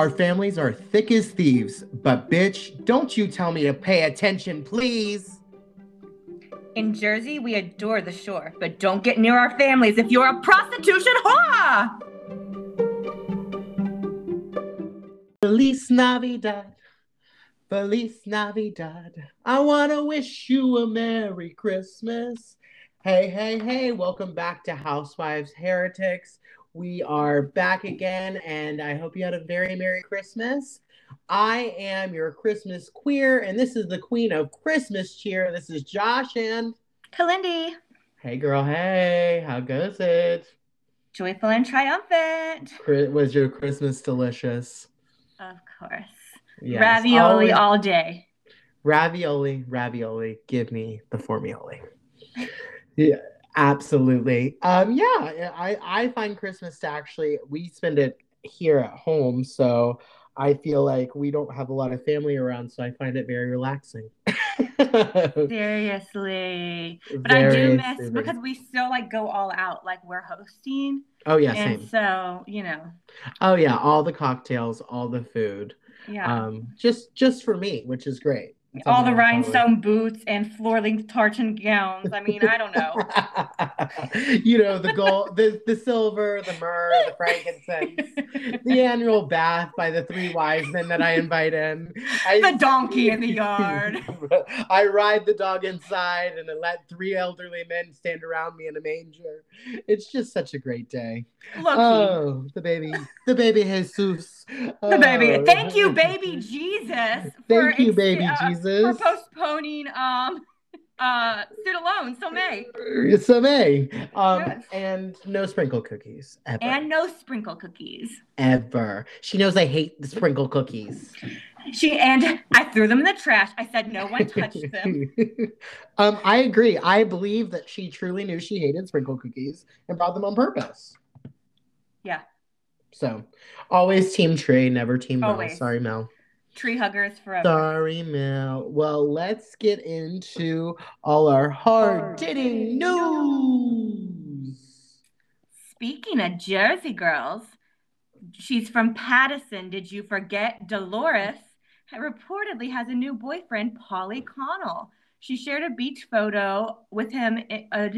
Our families are thick as thieves, but bitch, don't you tell me to pay attention, please. In Jersey, we adore the shore, but don't get near our families if you're a prostitution whore! Feliz Navidad. Feliz Navidad. I want to wish you a Merry Christmas. Hey, hey, hey, welcome back to Housewives Heretics. We are back again, and I hope you had a very Merry Christmas. I am your Christmas queer, and this is the Queen of Christmas Cheer. This is Josh and Kalindi. Hey, girl. Hey, how goes it? Joyful and triumphant. Was your Christmas delicious? Of course. Yes, Ravioli always- all day. Ravioli, ravioli. Give me the formioli. Yeah, absolutely. Um, yeah, I I find Christmas to actually we spend it here at home, so I feel like we don't have a lot of family around, so I find it very relaxing. Seriously. But I do miss because we still like go all out, like we're hosting. Oh yeah, and same. so, you know, Oh yeah, all the cocktails, all the food. yeah. Um, just just for me, which is great. All the rhinestone boots and floor-length tartan gowns. I mean, I don't know. you know the gold, the the silver, the myrrh, the frankincense, the annual bath by the three wise men that I invite in. I, the donkey in the yard. I ride the dog inside and I let three elderly men stand around me in a manger. It's just such a great day. Look, Oh, the baby, the baby Jesus. the baby. Oh. Thank you, baby Jesus. Thank you, ex- baby uh, Jesus. For postponing um uh student loans till May. It's a May. Um, Yes. and no sprinkle cookies ever. And no sprinkle cookies. ever. She knows I hate the sprinkle cookies. She and I threw them in the trash. I said no one touched them. um, I agree. I believe that she truly knew she hated sprinkle cookies and brought them on purpose. Yeah. So, always team Tree, never team Mel. Always. Sorry, Mel. Tree huggers forever. Sorry, Mel. Well, let's get into all our hard hitting news. Speaking of Jersey girls, she's from Paterson. Did you forget Dolores reportedly has a new boyfriend, Paulie Connell. She shared a beach photo with him in uh,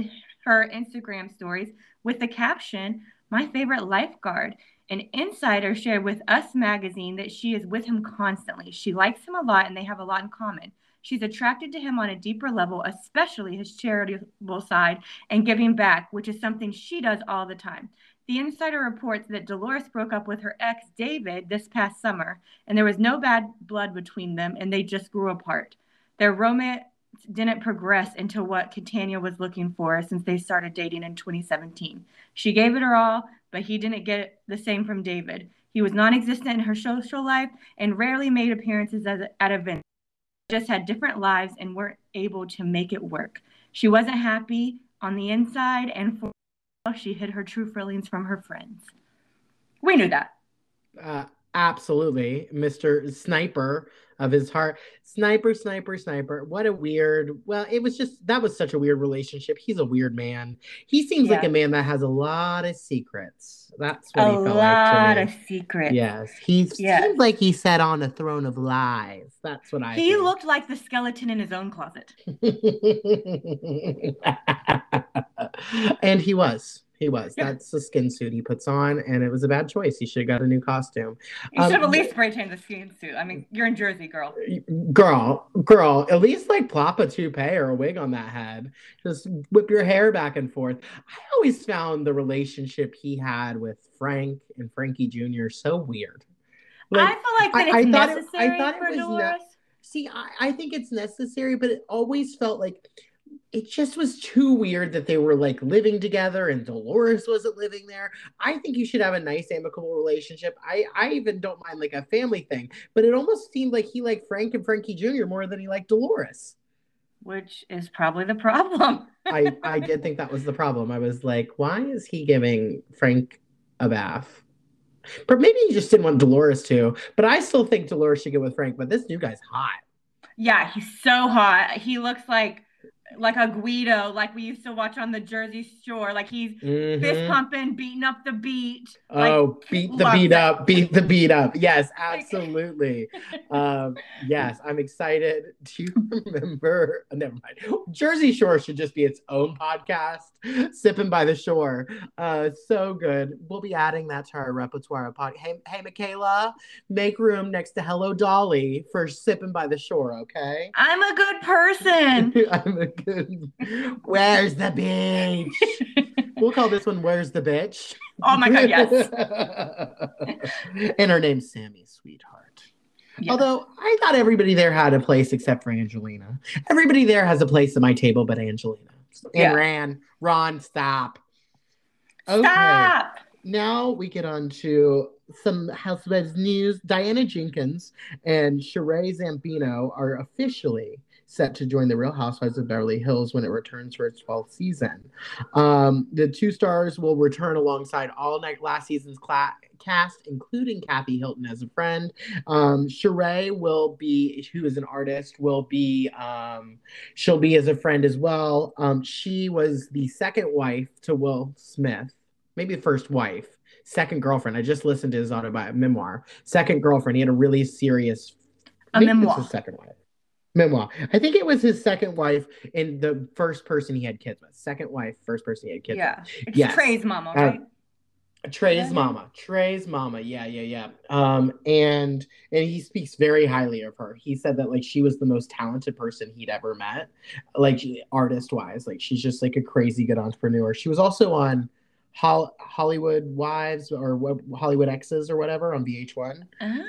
her Instagram stories with the caption, My favorite lifeguard. An insider shared with Us magazine that she is with him constantly. She likes him a lot and they have a lot in common. She's attracted to him on a deeper level, especially his charitable side and giving back, which is something she does all the time. The insider reports that Dolores broke up with her ex, David, this past summer, and there was no bad blood between them, and they just grew apart. Their romance didn't progress into what Catania was looking for since they started dating in 2017. She gave it her all, but he didn't get the same from David. He was non existent in her social life and rarely made appearances as, at events. Just had different lives and weren't able to make it work. She wasn't happy on the inside, and for she hid her true feelings from her friends. We knew that. Uh, absolutely, Mr. Sniper of his heart. Sniper, sniper, sniper. What a weird. Well, it was just that was such a weird relationship. He's a weird man. He seems like a man that has a lot of secrets. That's what A he felt lot like of to me. secrets. Yes, he seems like he sat on a throne of lies. That's what I. He think. looked like the skeleton in his own closet. and he was. He was. That's the skin suit he puts on, and it was a bad choice. He should have got a new costume. You Um, should have at least spray tanned the skin suit. I mean, you're in Jersey, girl. Girl, girl, at least like plop a toupee or a wig on that head. Just whip your hair back and forth. I always found the relationship he had with Frank and Frankie Jr. so weird. Like, I feel like that I- it's I thought it- I necessary thought it for was ne- see, I, I think it's necessary, but it always felt like it just was too weird that they were like living together and Dolores wasn't living there. I think you should have a nice amicable relationship. I I even don't mind like a family thing, but it almost seemed like he liked Frank and Frankie Jr. more than he liked Dolores. which is probably the problem. I I did think that was the problem. I was like, why is he giving Frank a bath? But maybe he just didn't want Dolores to. But I still think Dolores should get with Frank. But this new guy's hot. yeah, he's so hot. He looks like like a Guido, like we used to watch on the Jersey Shore. Like he's Mhm. fist pumping, beating up the beat. Oh, beat the beat that. up, beat the beat up. Yes, absolutely. um, yes, I'm excited to remember. Never mind. Jersey Shore should just be its own podcast. Sipping by the shore. Uh, so good. We'll be adding that to our repertoire of pod. Hey, hey, Michaela, make room next to Hello Dolly for sipping by the shore. Okay. I'm a good person. I'm a Where's the beach? We'll call this one "Where's the Bitch." Oh my God, yes. and her name's Sammy, sweetheart. Yeah. Although I thought everybody there had a place except for Angelina. Everybody there has a place at my table, but Angelina. And Yeah. Ran, Ron, stop. Okay. Stop. Now we get on to some Housewives news. Diana Jenkins and Sheree Zampino are officially set to join the Real Housewives of Beverly Hills when it returns for its 12th season. Um, the two stars will return alongside all night last season's cla- cast, including Kathy Hilton as a friend. Um, Sheree will be, who is an artist, will be, um, she'll be as a friend as well. Um, she was the second wife to Will Smith, maybe the first wife, second girlfriend. I just listened to his autobiography memoir. Second girlfriend. He had a really serious. A maybe it was memoir. second wife. Memoir. I think it was his second wife and the first person he had kids with. Second wife, first person he had kids Yeah. It's Yes. Trey's mama, Uh, right? with. Trey's Yeah. mama. Trey's mama. Yeah, yeah, yeah. Um, and and he speaks very highly of her. He said that like she was the most talented person he'd ever met, like artist wise. Like she's just like a crazy good entrepreneur. She was also on Hol- Hollywood Wives or what- Hollywood Exes or whatever on VH1. oh.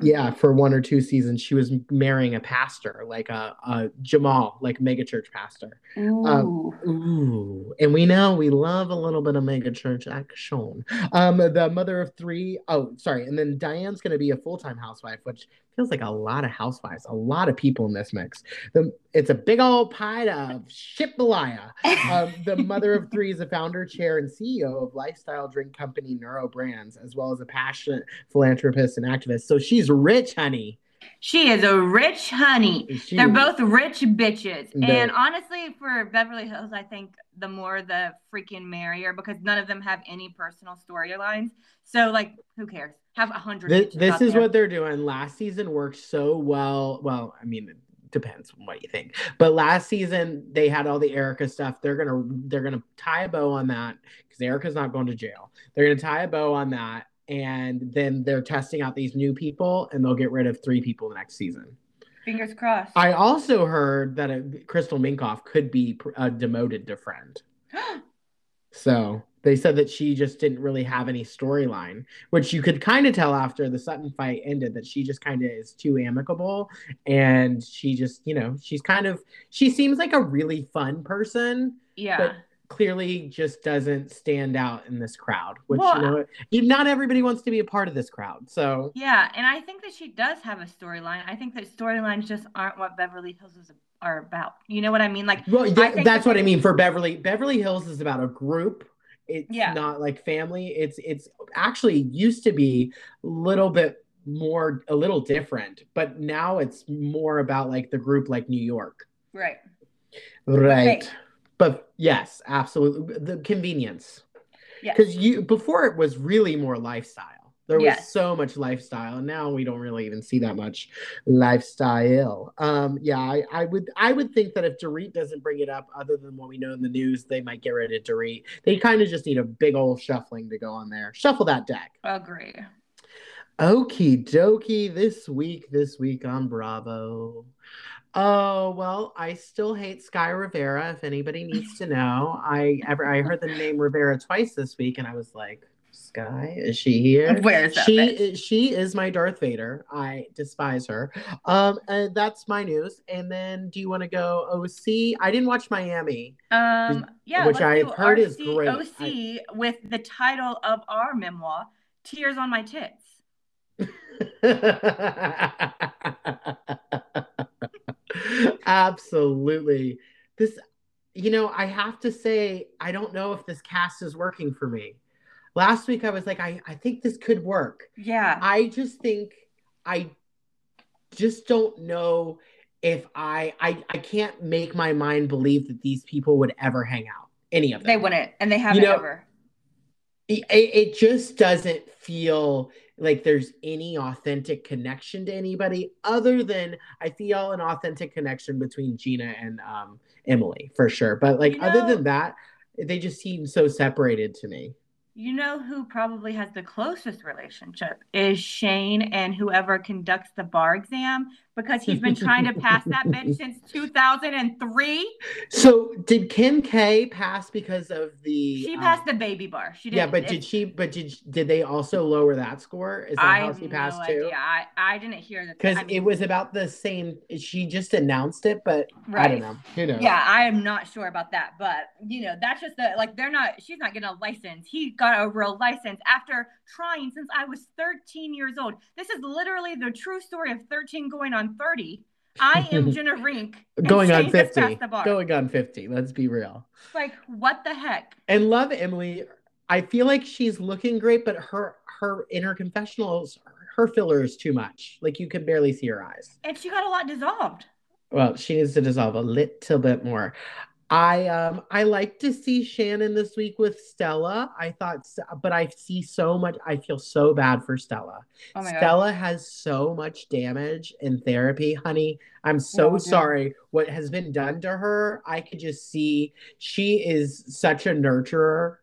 Yeah, for one or two seasons, she was marrying a pastor, like a, a Jamal, like mega church pastor. Ooh. Ooh, and we know we love a little bit of mega church action. Um, the mother of three, oh, sorry, and then Diane's going to be a full time housewife, which feels like a lot of housewives, a lot of people in this mix. The, it's a big old pie of shitbalaya. Um, the mother of three is a founder, chair, and CEO of lifestyle drink company Neuro Brands, as well as a passionate philanthropist and activist. So she's rich, honey. she is a rich honey. She They're is- both rich bitches. And honestly, for Beverly Hills, I think the more the freaking merrier because none of them have any personal storylines. So, like, who cares? Have a hundred. This, this is there. what they're doing. Last season worked so well. Well, I mean, it depends on what you think. But last season they had all the Erica stuff. They're gonna they're gonna tie a bow on that because Erica's not going to jail. They're gonna tie a bow on that, and then they're testing out these new people, and they'll get rid of three people the next season. Fingers crossed. I also heard that uh Crystal Minkoff could be uh, demoted to friend. So they said that she just didn't really have any storyline, which you could kind of tell after the Sutton fight ended that she just kind of is too amicable. And she just, you know, she's kind of, she seems like a really fun person, yeah. but clearly just doesn't stand out in this crowd, which, Well, you know, you- not everybody wants to be a part of this crowd. So, Yeah, and I think that she does have a storyline. I think that storylines just aren't what Beverly Hills is are about. You know what I mean? Like, well, I yeah, think that's that what I mean for Beverly. Beverly Hills is about a group. It's Yeah. not like family. It's it's actually used to be a little bit more a little different, but now it's more about like the group like New York. right. Right. But yes, absolutely the convenience. Yes. Cuz you before it was really more lifestyle. There was Yes. so much lifestyle and now we don't really even see that much lifestyle. Um yeah, I, I would I would think that if Dorit doesn't bring it up other than what we know in the news, they might get rid of Dorit. They kind of just need a big old shuffling to go on there. Shuffle that deck. Agree. Okie dokie. This week, this week on Bravo. Oh well, I still hate Sky Rivera. If anybody needs to know, I ever I heard the name Rivera twice this week, and I was like, Sky, is she here? Where's that? She is, she is my Darth Vader. I despise her. Um, and that's my news. And then, do you want to go OC? I didn't watch Miami. Um, yeah, which I've heard is great. OC with the title of our memoir, "Tears on My Tits." Absolutely. This, you know, I have to say, I don't know if this cast is working for me. Last week, I was like, I, I think this could work. Yeah, I just think, I just don't know if I, I I can't make my mind believe that these people would ever hang out. Any of them. They wouldn't, and they haven't know, ever. It, it just doesn't feel like there's any authentic connection to anybody other than I feel an authentic connection between Gina and um, Emily for sure. But like You other than that, they just seem so separated to me. You know who probably has the closest relationship is Shane and whoever conducts the bar exam because he's been trying to pass that bitch since 2003. So did Kim K pass because of the? She um, passed the baby bar. She did. yeah, but did she? But did did they also lower that score? Is that I how she no passed too? idea. I, I didn't hear that. Because I mean, it was about the same. She just announced it, but I don't know. Who knows? Yeah, I am not sure about that, but you know, that's just the like they're not. She's not getting a license. He got a real license after trying since I was 13 years old. This is literally the true story of 13 going on 30. I am Jenna Rink. Going on 50. passed the bar. Going on 50. Let's be real. Like, what the heck? And love Emily. I feel like she's looking great, but her her in her confessionals, her filler is too much. Like you can barely see her eyes. And she got a lot dissolved. Well, she needs to dissolve a little bit more. I um I like to see Shannon this week with Stella. I thought, but I see so much. I feel so bad for Stella. Oh my god. Stella has so much damage in therapy, honey. I'm so dude. sorry what has been done to her. I could just see she is such a nurturer,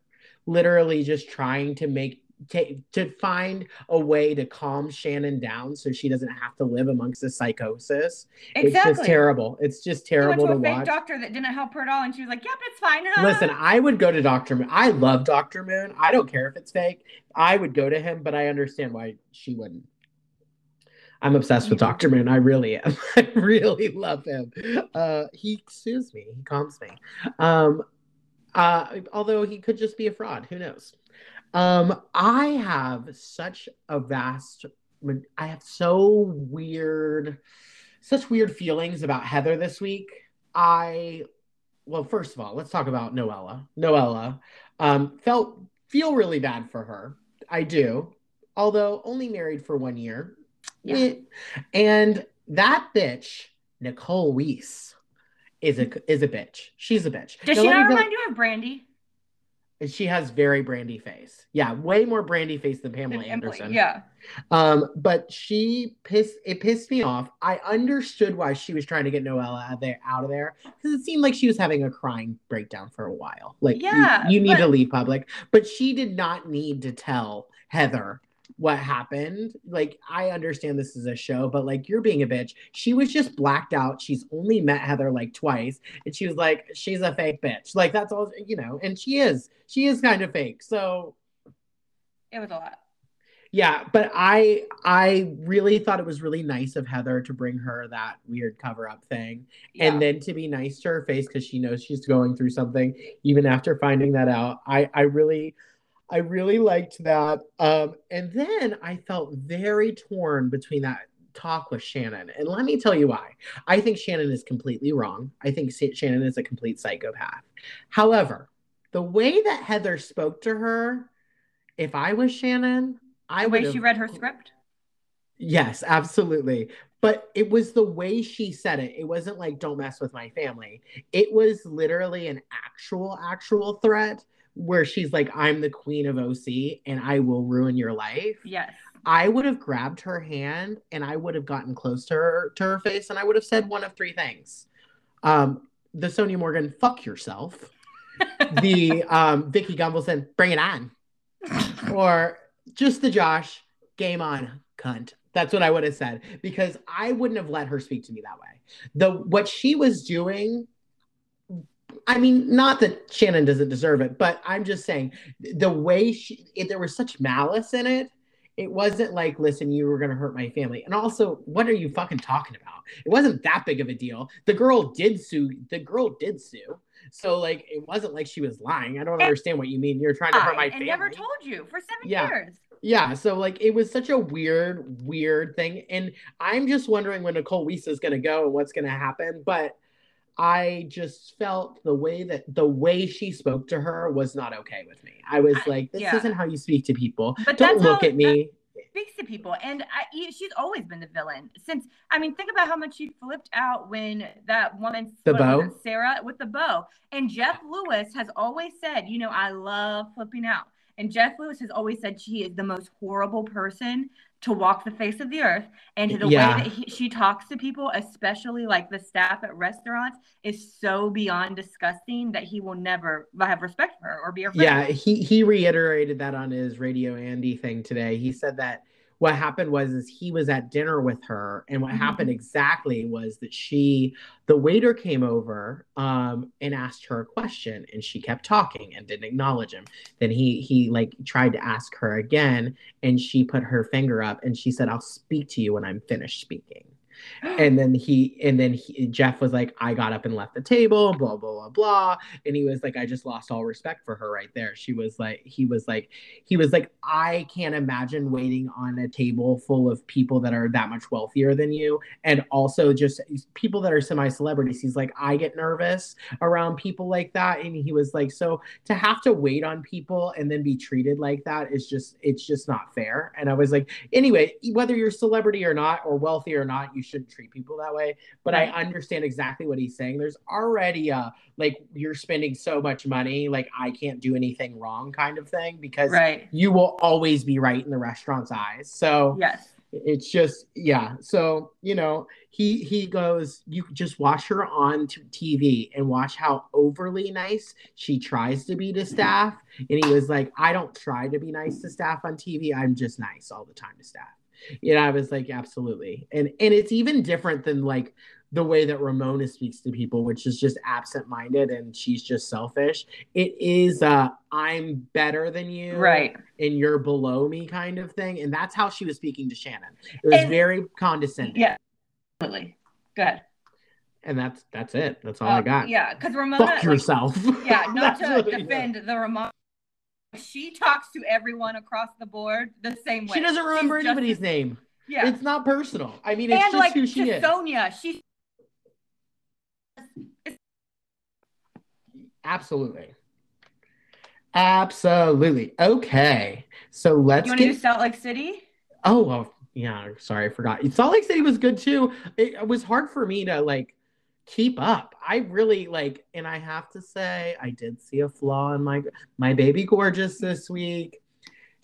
literally just trying to make to find a way to calm Shannon down so she doesn't have to live amongst the psychosis. Exactly. It's just terrible. It's just terrible to to a fake watch. doctor that didn't help her at all, and she was like, "Yep, it's fine." Listen, I would go to Dr. Moon. I love Dr. Moon. I don't care if it's fake. I would go to him, but I understand why she wouldn't. I'm obsessed with Dr. Moon. I really am. I really love him. Uh, he soothes me. He calms me. Um, uh, although he could just be a fraud. Who knows? Um, I have such a vast. I have so weird, such weird feelings about Heather this week. I well, first of all, let's talk about Noella. Noella um, felt feel really bad for her. I do, although only married for one year. Yeah. Eh. And that bitch, Nicole Weiss, is a is a bitch. She's a bitch. Does Now, she not remind you of Brandy? She has very brandy face. Yeah, way more brandy face than Pamela Than Emily? Anderson. Yeah. Um, but she pissed it pissed me off. I understood why she was trying to get Noella out of there out of there because it seemed like she was having a crying breakdown for a while. Like you- Yeah, you, need but- to leave public. But she did not need to tell Heather what happened. Like, I understand this is a show, but like you're being a bitch. She was just blacked out. She's only met Heather like twice, and she was like, she's a fake bitch. Like that's all you know, and she is. She is kind of fake. So It was a lot. yeah, but I I really thought it was really nice of Heather to bring her that weird cover up thing Yeah. and then to be nice to her face because she knows she's going through something even after finding that out. I I really I really liked that. Um and then I felt very torn between that talk with Shannon. And let me tell you why. I think Shannon is completely wrong. I think Shannon is a complete psychopath. However, the way that Heather spoke to her, if I was Shannon, I the way she read her script. Yes, absolutely. But it was the way she said it. It wasn't like, don't mess with my family. It was literally an actual, actual threat where she's like, I'm the queen of OC and I will ruin your life. Yes. I would have grabbed her hand and I would have gotten close to her to her face and I would have said one of three things. Um, the Sonja Morgan, fuck yourself. the um Vicki Gunvalson, bring it on. or just the Josh, game on, cunt. That's what I would have said because I wouldn't have let her speak to me that way. The what she was doing, I mean, not that Shannon doesn't deserve it, but I'm just saying the way she, it, there was such malice in it. It wasn't like, listen, you were going to hurt my family. And also, what are you fucking talking about? It wasn't that big of a deal. The girl did sue. The girl did sue. So, like, it wasn't like she was lying. I don't eh, understand what you mean. You're trying to hurt my I, and family. never told you for seven Yeah. years. Yeah, so like it was such a weird, weird thing. And I'm just wondering when Nicole Weiss is gonna go and what's gonna happen. But I just felt the way that the way she spoke to her was not okay with me. I was like, this yeah. isn't how you speak to people. But Don't look how- at me. speaks to people, and I, she's always been the villain since. I mean, think about how much she flipped out when that woman, The bow? Sarah, with the bow. And Jeff Lewis has always said, you know, I love flipping out. And Jeff Lewis has always said she is the most horrible person to walk the face of the earth. And to the Yeah. way that he, she talks to people, especially like the staff at restaurants, is so beyond disgusting that he will never have respect for her or be her friend. Yeah, he he reiterated that on his Radio Andy thing today. He said that what happened was is he was at dinner with her and what Mhm. happened exactly was that she the waiter came over um and asked her a question and she kept talking and didn't acknowledge him. Then he he like tried to ask her again and she put her finger up and she said I'll speak to you when I'm finished speaking and then he and then he, jeff was like i got up and left the table blah blah blah blah. And he was like i just lost all respect for her right there. She was like he was like he was like i can't imagine waiting on a table full of people that are that much wealthier than you. And also just people that are semi celebrities he's like i get nervous around people like that. And he was like so to have to wait on people and then be treated like that is just it's just not fair. And i was like anyway whether you're celebrity or not or wealthy or not you shouldn't treat people that way but Right. i understand exactly what he's saying there's already a like you're spending so much money like i can't do anything wrong kind of thing because Right. you will always be right in the restaurant's eyes so Yes. it's just yeah so you know he he goes you just watch her on tv and watch how overly nice she tries to be to staff and he was like i don't try to be nice to staff on tv i'm just nice all the time to staff you know i was like absolutely and and it's even different than like the way that ramona speaks to people which is just absent-minded and she's just selfish it is uh i'm better than you Right. and you're below me kind of thing. And that's how she was speaking to Shannon. It was And- very condescending. Yeah. Absolutely. Good. And that's that's it. That's all I Uh, got. Yeah, because Ramona. Fuck like, yourself. yeah, not to what it is. defend the Ramona. She talks to everyone across the board the same way. She doesn't remember She's anybody's as- name. Yeah. It's not personal. I mean, it's and just like who she is. Sonja, she's Absolutely. Absolutely. Okay. So let's you want to get do Salt Lake City? Oh, well, yeah. Sorry, I forgot. Salt Lake City was good too. It was hard for me to like keep up. I really like, and I have to say, I did see a flaw in my my baby gorgeous this week.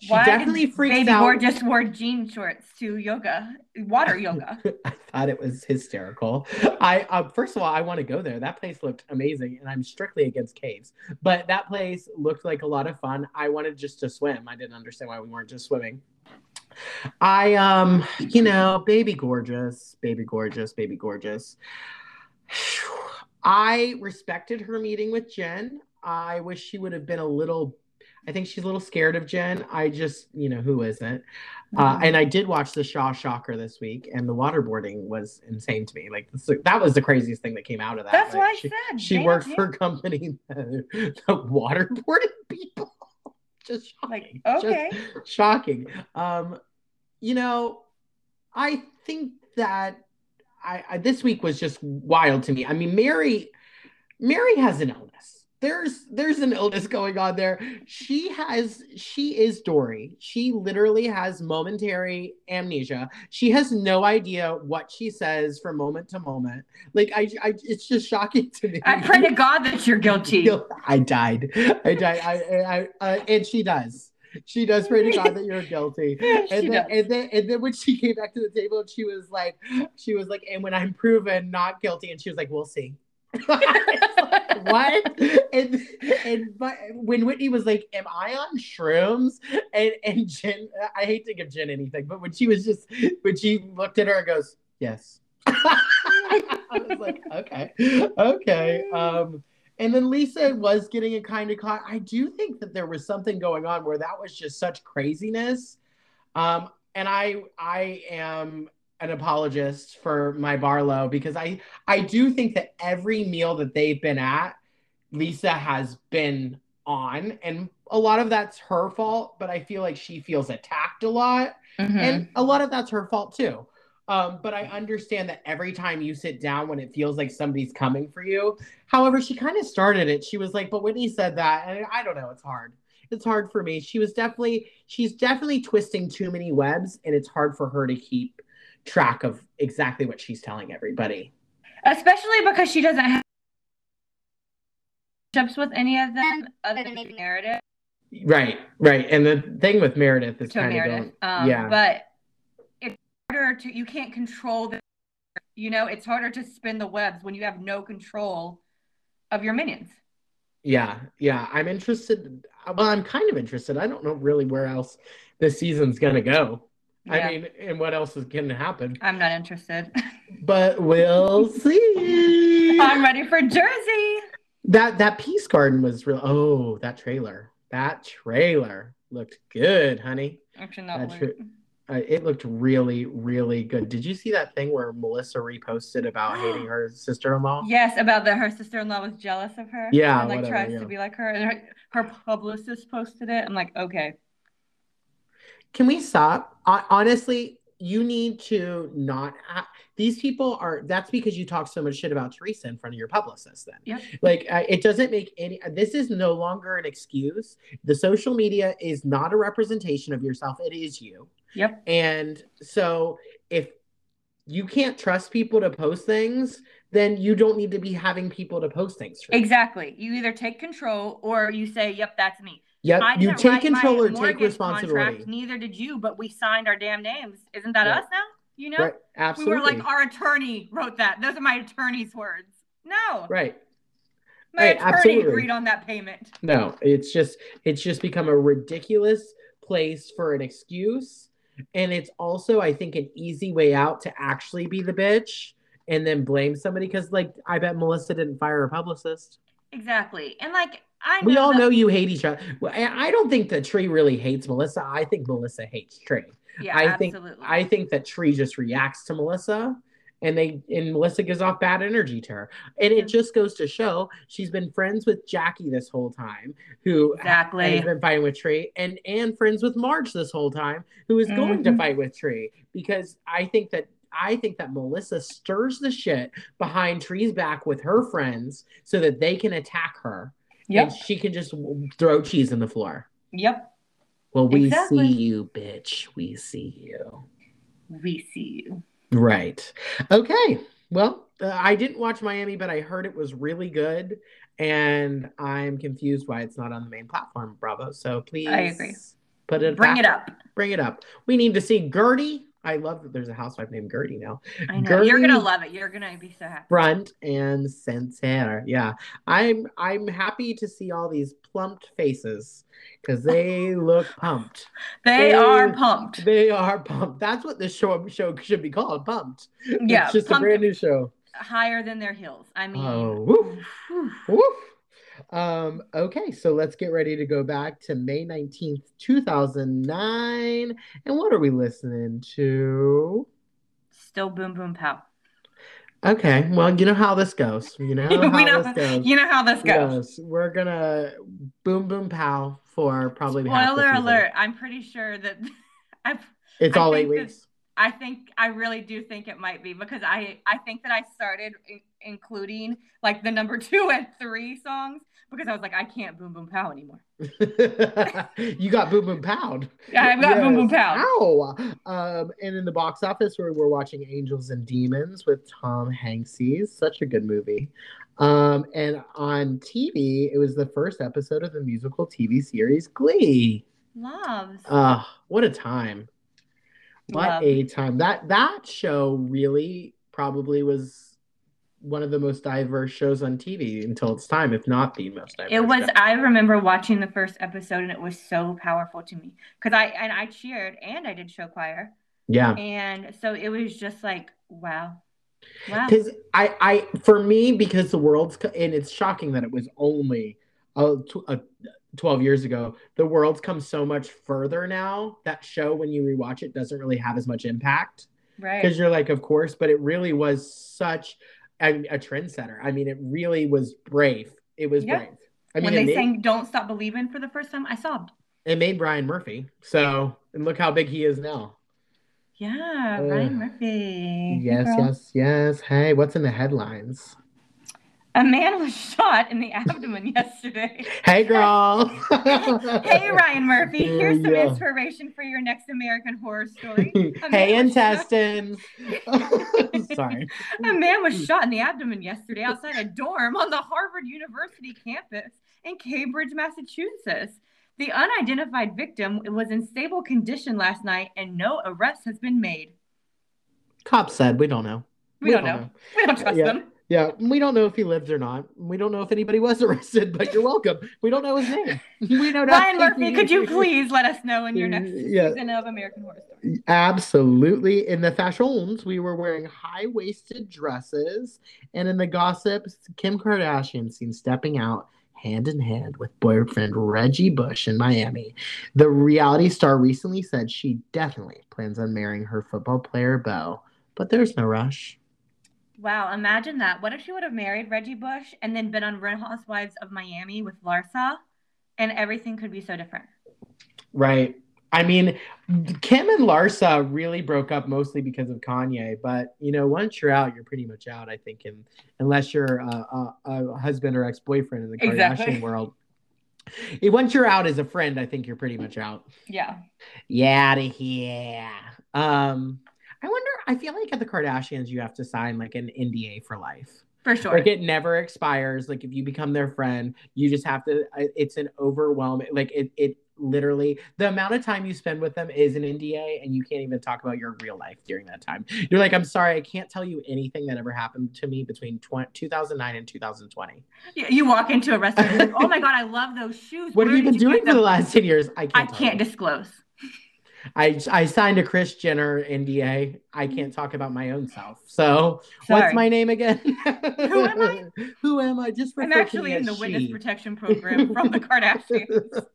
She Why definitely freaks Baby out. Gorgeous wore jean shorts to yoga, water yoga. I thought it was hysterical. I uh, first of all, I want to go there. That place looked amazing, and I'm strictly against caves, but that place looked like a lot of fun. I wanted just to swim. I didn't understand why we weren't just swimming. I um, you know, baby gorgeous, baby gorgeous, baby gorgeous. I respected her meeting with Jen. I wish she would have been a little. I think she's a little scared of Jen. I just, you know, who isn't? Uh, Mm-hmm. and I did watch the Shah Shocker this week, and the waterboarding was insane to me. Like that was the craziest thing that came out of that. That's Like, why I she, said she damn, works damn. for a company that, that waterboarded people. Just shocking. Like, Just okay. shocking. Um, you know, I think that I, I this week was just wild to me. I mean, Mary, Mary has an illness. There's there's an illness going on there. She has she is Dory. She literally has momentary amnesia. She has no idea what she says from moment to moment. Like I, I it's just shocking to me. I pray to God that you're guilty. I died. I died. I, I, I uh, and she does. She does pray to God that you're guilty. And then, and then, and then when she came back to the table, and she was like, she was like, and when I'm proven not guilty, and she was like, we'll see. what? And and my, when Whitney was like, "Am I on shrooms?" and and Jen, I hate to give Jen anything, but when she was just when she looked at her and goes, "Yes," I was like, "Okay, okay." Um, and then Lisa was getting it kind of caught. I do think that there was something going on where that was just such craziness. Um, and I I am an apologist for my Barlow because I I do think that every meal that they've been at, Lisa has been on, and a lot of that's her fault. But I feel like she feels attacked a lot, Mhm. and a lot of that's her fault too. Um, but I understand that every time you sit down when it feels like somebody's coming for you. However, she kind of started it. She was like, "But Whitney said that," and I don't know. It's hard. it's hard for me. She was definitely she's definitely twisting too many webs, and it's hard for her to keep track of exactly what she's telling everybody. Especially because she doesn't have relationships with any of them other than maybe Meredith. Right, right. And the thing with Meredith is To kind of Meredith. going, Um, yeah. But it's harder to, you can't control the, you know, it's harder to spin the webs when you have no control of your minions. Yeah, yeah. I'm interested. Well, I'm kind of interested. I don't know really where else this season's gonna go. Yeah, I mean, and what else is gonna happen? I'm not interested. But we'll see. I'm ready for Jersey. That that Peace Garden was real. Oh, that trailer. That trailer looked good, honey. Actually, not That's Luke. Uh, it looked really, really good. Did you see that thing where Melissa reposted about hating her sister-in-law? Yes, about that her sister-in-law was jealous of her. Yeah, and like whatever, tries yeah. to be like her, and her, her publicist posted it. I'm like, okay, Can we stop? Hon- Honestly, you need to not. Ha- These people are. That's because you talk so much shit about Teresa in front of your publicist. Then, yeah. like, uh, it doesn't make any. This is no longer an excuse. The social media is not a representation of yourself. It is you. Yep, And so, if you can't trust people to post things, then you don't need to be having people to post things. You. exactly. You either take control or you say, yep, that's me. Yep. I You take control or take responsibility. Contract, neither did you, but we signed our damn names. Isn't that Right. us now? You know, Right. we were like, our attorney wrote that. Those are my attorney's words. No, right. my right, attorney absolutely. agreed on that payment. No, it's just it's just become a ridiculous place for an excuse. And it's also, I think, an easy way out to actually be the bitch and then blame somebody. Cause like I bet Melissa didn't fire a publicist. Exactly, and like I know We all that- know you hate each other. Well, I don't think that Tree really hates Melissa. I think Melissa hates Tree. Yeah, I think absolutely. I think that Tree just reacts to Melissa and they and Melissa gives off bad energy to her. And it just goes to show she's been friends with Jackie this whole time, who exactly. has been fighting with Tree, and and friends with Marge this whole time, who is going to Mhm. fight with Tree. Because I think that I think that Melissa stirs the shit behind Tree's back with her friends so that they can attack her. Yep. And she can just throw cheese in the floor. Yep. Well, we Exactly. see you, bitch. We see you. We see you. Right. Okay. Well, uh, I didn't watch Miami, but I heard it was really good, and I'm confused why it's not on the main platform. Bravo. So please, I agree. Put it. Bring back- it up. Bring it up. We need to see Gertie. I love that there's a housewife named Gertie now. I know. You're gonna love it. You're gonna be so happy. Front and center. Yeah. I'm I'm happy to see all these plumped faces because they look pumped. They They- are pumped. They are pumped. That's what this show show should be called. Pumped. Yeah, It's just a brand new show. higher than their heels. I mean, Oh, woof. Woof. Um, okay, so let's get ready to go back to May 19th, 2009. And what are we listening to? still boom boom pow. Okay, well, you know how this goes. You know how know- this goes. You know how this goes. Yes, we're gonna boom boom pow for probably Spoiler alert! I'm pretty sure that I've, It's I all eight weeks. I think I really do think it might be because I I think that I started in- including like the number two and three songs because I was like I can't boom boom pow anymore. you got boom boom pound. Yeah, I've got boom boom pow. Ow. Um, and in the box office, we're, we're watching Angels and Demons with Tom Hanks. Such a good movie. Um, and on TV, it was the first episode of the musical TV series Glee. Loves. Uh, what a time. What Love. a time. That that show really probably was one of the most diverse shows on TV until its time, if not the most diverse. It was. show. I remember watching the first episode, and it was so powerful to me because I and I cheered and I did show choir, yeah. and so it was just like wow, wow. because I, I, for me, because the world's and it's shocking that it was only a, uh, twelve years ago. The world's come so much further now. That show, when you rewatch it, doesn't really have as much impact Right. because you're like, of course, but it really was such a, a trendsetter. I mean, it really was brave. It was Yeah. brave. I mean, when they made, sang "Don't Stop Believing" for the first time, I sobbed. it made Brian Murphy. So, and look how big he is now. Yeah, Ugh. Ryan Murphy. Yes, girl. yes, yes. Hey, what's in the headlines? A man was shot in the abdomen yesterday. Hey, girl. hey, Ryan Murphy. Here's some Yeah. inspiration for your next American Horror Story. Hey, intestines. Sorry. A man was shot in the abdomen yesterday outside a dorm on the Harvard University campus in Cambridge, Massachusetts. The unidentified victim was in stable condition last night, and no arrest has been made. Cops said we don't know. We, don't, know. We don't trust Yeah. them. Yeah, we don't know if he lives or not. We don't know if anybody was arrested, but you're welcome. We don't know his name. We know Ryan. Murphy, could you please let us know in your next mm, Yeah. season of American Horror Story? Absolutely. In the fashions, we were wearing high waisted dresses. And in the gossips, Kim Kardashian seen stepping out hand in hand with boyfriend Reggie Bush in Miami. The reality star recently said she definitely plans on marrying her football player, beau, but there's no rush. Wow, imagine that. What if she would have married Reggie Bush and then been on Real Housewives of Miami with Larsa? And everything could be so different. Right. I mean, Kim and Larsa really broke up mostly because of Kanye, but you know, once you're out, you're pretty much out. I think, and unless you're a, a, a husband or ex-boyfriend in the Kardashian Exactly. world, Eh, once you're out as a friend, I think you're pretty much out. Yeah. Yeah, out of here. Um, I wonder. I feel like at the Kardashians, you have to sign like an NDA for life. For sure. Like it never expires. Like if you become their friend, you just have to. It's an overwhelming. Like it. It literally the amount of time you spend with them is an NDA, and you can't even talk about your real life during that time. You're like, I'm sorry, I can't tell you anything that ever happened to me between 20, 2009 and 2020. You- You walk into a restaurant, you're like, oh my God, I love those shoes. What have you been get doing for them?" the last ten years? I can't. I can't you. disclose. I I signed a Kris Jenner NDA. I can't mm-hmm. talk about my own self. So Sorry. what's my name again? Who am I? Who am I? Just I'm actually in the as witness protection program from the Kardashians.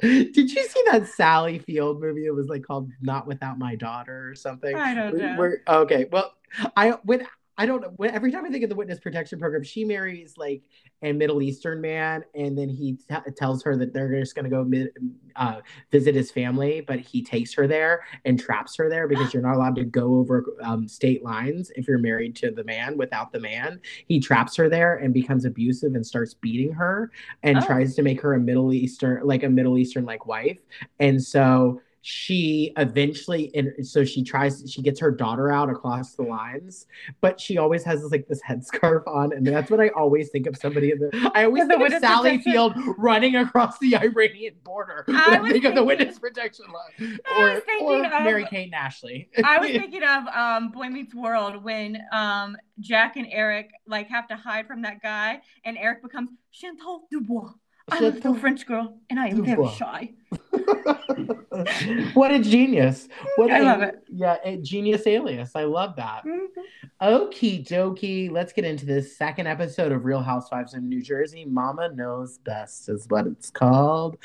Did you see that Sally Field movie? It was like called "Not Without My Daughter" or something. I don't know. We're- okay, well, I when I don't know. Every time I think of the witness protection program, she marries like a Middle Eastern man, and then he t- tells her that they're just going to go mid- uh, visit his family, but he takes her there and traps her there because you're not allowed to go over um, state lines if you're married to the man without the man. He traps her there and becomes abusive and starts beating her and Oh. tries to make her a Middle Eastern, like a Middle Eastern like wife, and so she eventually and so she tries she gets her daughter out across the lines but she always has this like this headscarf on and that's what i always think of somebody in the i always think of sally field running across the iranian border I i, think of the thinking- witness protection law or, or of- mary kate and ashley. I was thinking of um, Boy Meets World when um, Jack and Eric like have to hide from that guy, and Eric becomes Chantal Dubois. I'm a little French girl, and I am very shy. what a genius what I a- love it. yeah a genius alias i love that mm-hmm. Okie dokie. Let's get into this second episode of Real Housewives of New Jersey. Mama Knows Best is what it's called.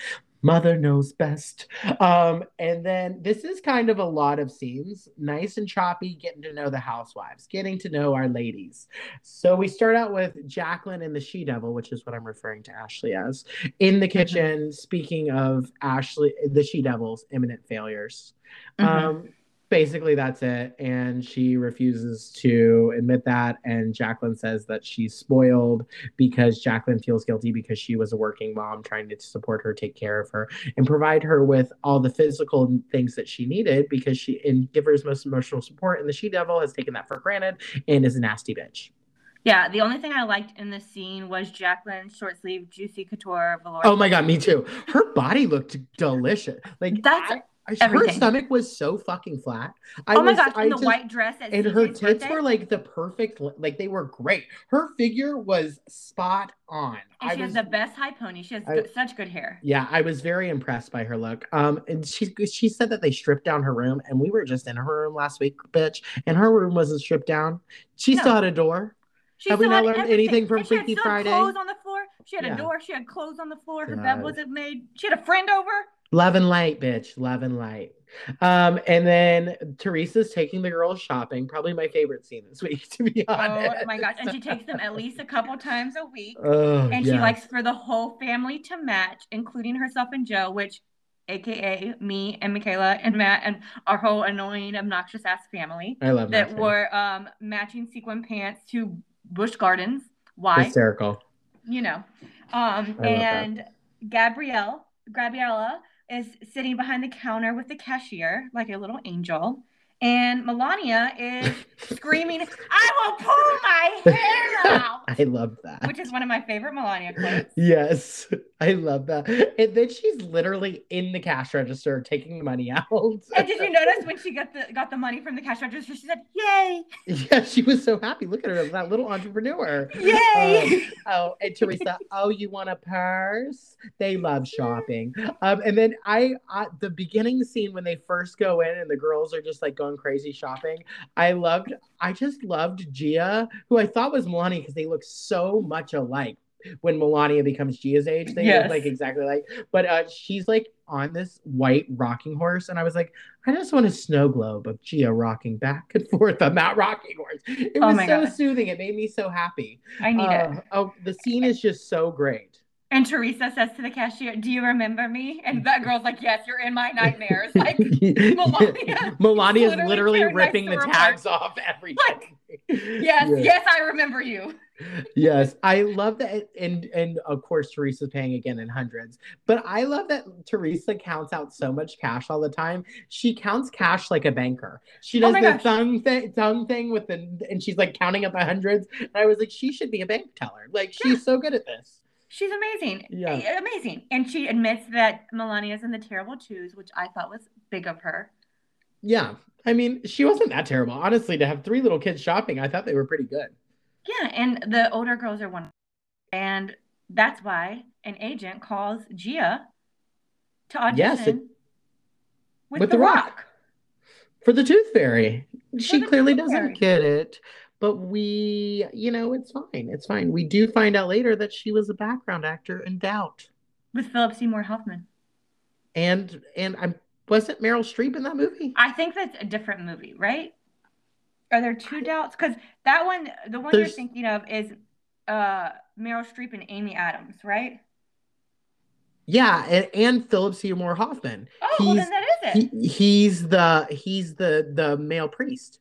Mother Knows Best. Um, and then this is kind of a lot of scenes, nice and choppy, getting to know the housewives, getting to know our ladies. So we start out with Jacqueline and the She Devil, which is what I'm referring to Ashley as, in the kitchen, speaking of Ashley, the She Devil's imminent failures. Mhm. Um, basically, that's it. And she refuses to admit that. And Jacqueline says that she's spoiled because Jacqueline feels guilty because she was a working mom trying to support her, take care of her, and provide her with all the physical things that she needed because she and give her most emotional support. And the she devil has taken that for granted and is a nasty bitch. Yeah, the only thing I liked in this scene was Jacqueline's short sleeve juicy couture velour. Oh my god, me too. Her body looked delicious. Like That's I- I- her everything. stomach was so fucking flat. I oh my was- gosh, I and the just- white dress and her tits birthday, were like the perfect like they were great her figure was spot on and i she was has the best high pony. She has I- good, such good hair. yeah i was very impressed by her look um and she she said that they stripped down her room and we were just in her room last week bitch and her room wasn't stripped down she No. still had a door She Have we not learned everything. anything from And Freaky still had Friday? Clothes on the floor. She had Yeah. a door. She had clothes on the floor. Her God. bed wasn't made. She had a friend over. Love and light bitch love and light um and then teresa's taking the girls shopping probably my favorite scene this week to be honest Oh my gosh! And she takes them at least a couple times a week. oh, and she likes for the whole family to match, including herself and Joe, which, aka me and Michaela and Matt and our whole annoying, obnoxious ass family i love that that wore um, matching sequin pants to Busch Gardens. Why? Hysterical. You know. Um, and Gabrielle, Gabriella is sitting behind the counter with the cashier like a little angel. And Milania is screaming, I will pull my hair out, I love that. which is one of my favorite Milania quotes. Yes, I love that. And then she's literally in the cash register taking the money out. And did you notice when she got the got the money from the cash register, she said, Yay! yeah, she was so happy. Look at her, that little entrepreneur. Yay! Oh, and Teresa, oh, you want a purse? They love shopping. Um, and then I, I, the beginning scene when they first go in and the girls are just like going crazy shopping. I loved, I just loved Gia, who I thought was Milania because they look so much alike. When Milania becomes Gia's age, they Yes. look like exactly like. But uh, she's like on this white rocking horse, and I was like, I just want a snow globe of Gia rocking back and forth on that rocking horse. It Oh was my so God. soothing. It made me so happy. I need it. Uh, Oh, the scene is just so great. And Teresa says to the cashier, Do you remember me? And that girl's like, Yes, you're in my nightmares. Like, Milania is literally literally ripping the apart. tags off every Like, day. yes, Yeah. yes, I remember you. yes i love that and and of course teresa's paying again in hundreds but i love that teresa counts out so much cash all the time she counts cash like a banker she Oh does my the gosh. thumb thing thumb thing with the and she's like counting up the hundreds and i was like she should be a bank teller like she's so good at this She's amazing. Yeah. Amazing. And she admits that Milania's in the terrible twos, which I thought was big of her. yeah i mean she wasn't that terrible honestly to have three little kids shopping i thought they were pretty good Yeah, and the older girls are one. And that's why an agent calls Gia to audition Yes, it- with, with the, Rock. rock. for the tooth fairy. She clearly doesn't Fairy. get it, but we, you know, it's fine. It's fine. We do find out later that she was a background actor in Doubt, With Philip Seymour Hoffman. and and I wasn't Meryl Streep in that movie. I think that's a different movie, right? Are there two doubts? Because that one, the one you're thinking of is uh Meryl Streep and Amy Adams, right? Yeah, and, and Philip Seymour Hoffman. Oh, well, He's- then that is it. He, he's the he's the the male priest.